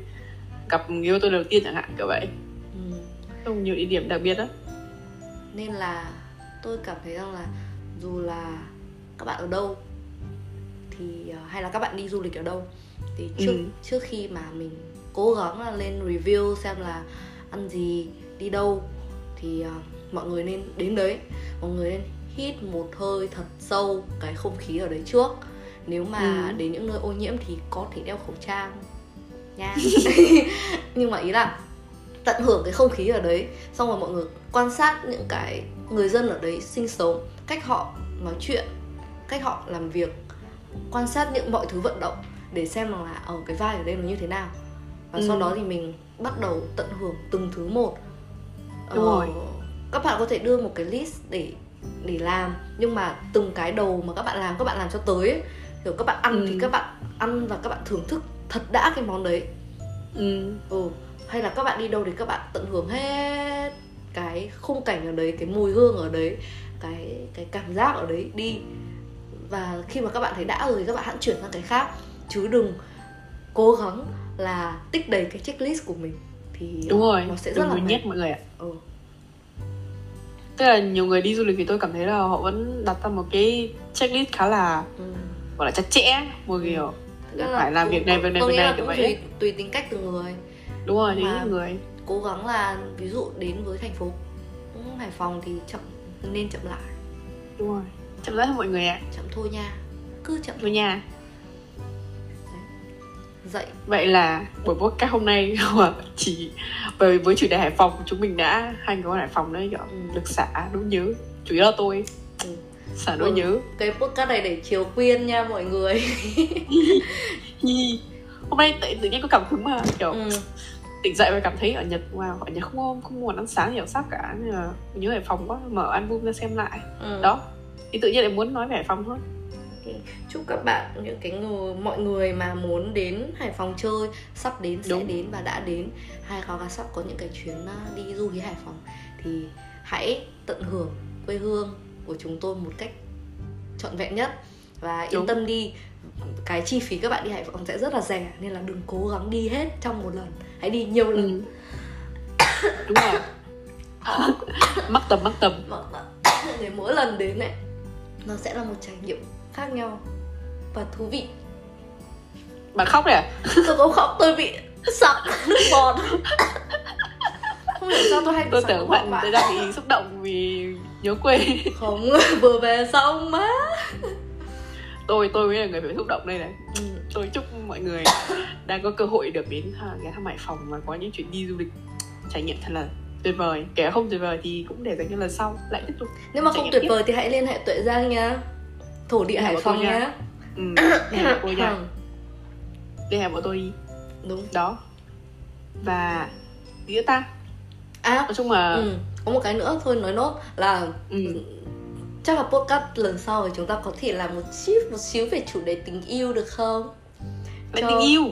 gặp người yêu tôi đầu tiên chẳng hạn kiểu vậy. Ừ. không nhiều địa điểm đặc biệt đó nên là tôi cảm thấy rằng là dù là các bạn ở đâu thì ờ, hay là các bạn đi du lịch ở đâu thì trước Ừ. trước khi mà mình cố gắng là lên review xem là ăn gì đi đâu thì ờ, mọi người nên đến đấy. Mọi người nên hít một hơi thật sâu cái không khí ở đấy trước nếu mà Ừ. đến những nơi ô nhiễm thì có thể đeo khẩu trang nha [laughs] [laughs] nhưng mà ý là tận hưởng cái không khí ở đấy xong rồi mọi người quan sát những cái người dân ở đấy sinh sống cách họ nói chuyện cách họ làm việc quan sát những mọi thứ vận động để xem rằng là ở cái vai ở đây nó như thế nào và Ừ. sau đó thì mình bắt đầu tận hưởng từng thứ một Ờ, Đúng rồi. các bạn có thể đưa một cái list để để làm nhưng mà từng cái đầu mà các bạn làm các bạn làm cho tới ấy. Kiểu các bạn ăn Ừ. thì các bạn ăn và các bạn thưởng thức thật đã cái món đấy ừ. ừ hay là các bạn đi đâu thì các bạn tận hưởng hết cái khung cảnh ở đấy cái mùi hương ở đấy cái cái cảm giác ở đấy đi và khi mà các bạn thấy đã rồi thì các bạn hãy chuyển sang cái khác chứ đừng cố gắng là tích đầy cái checklist của mình thì đúng rồi nó sẽ rất là nhét mọi người ạ ừ. tức là nhiều người đi du lịch thì tôi cảm thấy là họ vẫn đặt ra một cái checklist khá là Ừ. gọi là chặt chẽ một Ừ. kiểu là phải làm việc này việc này việc này kiểu vậy tùy, tính cách từng người. Đúng rồi những người. cố gắng là ví dụ đến với thành phố Hải Phòng thì chậm nên chậm lại. Đúng rồi chậm rãi hơn mọi người ạ. Chậm thôi nha cứ chậm. Thôi nha. Dậy. Vậy là buổi podcast hôm nay [laughs] chỉ với với chủ đề Hải Phòng chúng mình đã hai người con Hải Phòng đấy kiểu Ừ. được xả nỗi nhớ chủ yếu là tôi. Xả nỗi Ừ. nhớ cái podcast này để chiều khuyên nha mọi người [laughs] hôm nay tự, tự nhiên có cảm hứng mà kiểu ừ. tỉnh dậy và cảm thấy ở Nhật wow ở Nhật không không không muốn ăn sáng nhiều sắc cả nên là nhớ Hải Phòng quá mở album ra xem lại Ừ. đó thì tự nhiên lại muốn nói về Hải Phòng thôi chúc các bạn những cái người mọi người mà muốn đến Hải Phòng chơi sắp đến sẽ Đúng. đến và đã đến hay là sắp có những cái chuyến à, đi du lịch Hải Phòng thì hãy tận hưởng quê hương của chúng tôi một cách trọn vẹn nhất. Và yên Đúng. tâm đi cái chi phí các bạn đi Hải Phòng sẽ rất là rẻ nên là đừng cố gắng đi hết trong một lần. Hãy đi nhiều lần. Ừ. đúng rồi. [laughs] Mắc tầm mắc tầm. [coughs] Để mỗi lần đến này nó sẽ là một trải nghiệm khác nhau và thú vị. Bạn khóc rồi à? [laughs] Tôi có khóc tôi bị sặc nước bọt không hiểu sao tôi hay bị tôi tưởng bạn bọt tôi đang bị xúc động vì nhớ quê không [laughs] vừa về xong má? Tôi tôi mới là người phải xúc động đây này. Ừ. tôi chúc mọi người đang có cơ hội được đến ghé thăm Hải Phòng và có những chuyến đi du lịch trải nghiệm thật là tuyệt vời. Kể không tuyệt vời thì cũng để dành cho lần sau. Lại tiếp tục nếu mà không tuyệt tiếp. vời thì hãy liên hệ tuệ giang nha. Thổ địa hải phòng nha. nhá. Ừ, liên hệ tôi nha. Ừ, liên hệ bọn tôi đi. Đúng. Đó. Và nghĩa ta à nói chung là ừ. Có một cái nữa thôi nói nốt là ừ. chắc là podcast lần sau thì chúng ta có thể làm một chút một xíu về chủ đề tình yêu được không? Lại tình yêu.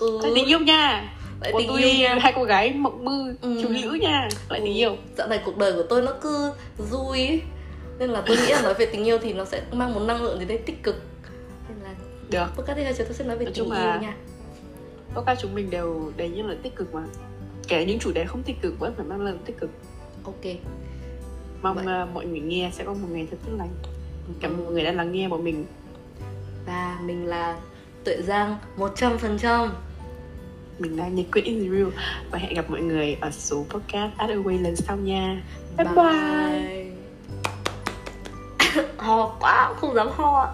Ừ. lại tình yêu nha. Lại tình tôi yêu hai cô gái mộng mơ Ừ. chú nữ nha. Lại tình Ừ. yêu dạo này cuộc đời của tôi nó cứ vui nên là tôi nghĩ là nói về tình yêu thì nó sẽ mang một năng lượng gì đấy tích cực. Nên là được. podcast tiếp theo chúng ta sẽ nói về Nói tình yêu là- nha. podcast chúng mình đều đầy những lời tích cực mà. Kể những chủ đề không tích cực vẫn phải mang lời tích cực ok. Mong Vậy. ờ, mọi người nghe sẽ có một ngày thật tốt lành. Cảm ơn mọi người đã lắng nghe bọn mình. Và mình là tuệ giang 100% mình là nhiệt quyết in the real và hẹn gặp mọi người ở số podcast At Away lần sau nha. Bye bye, bye. [coughs] ho quá không dám ho ạ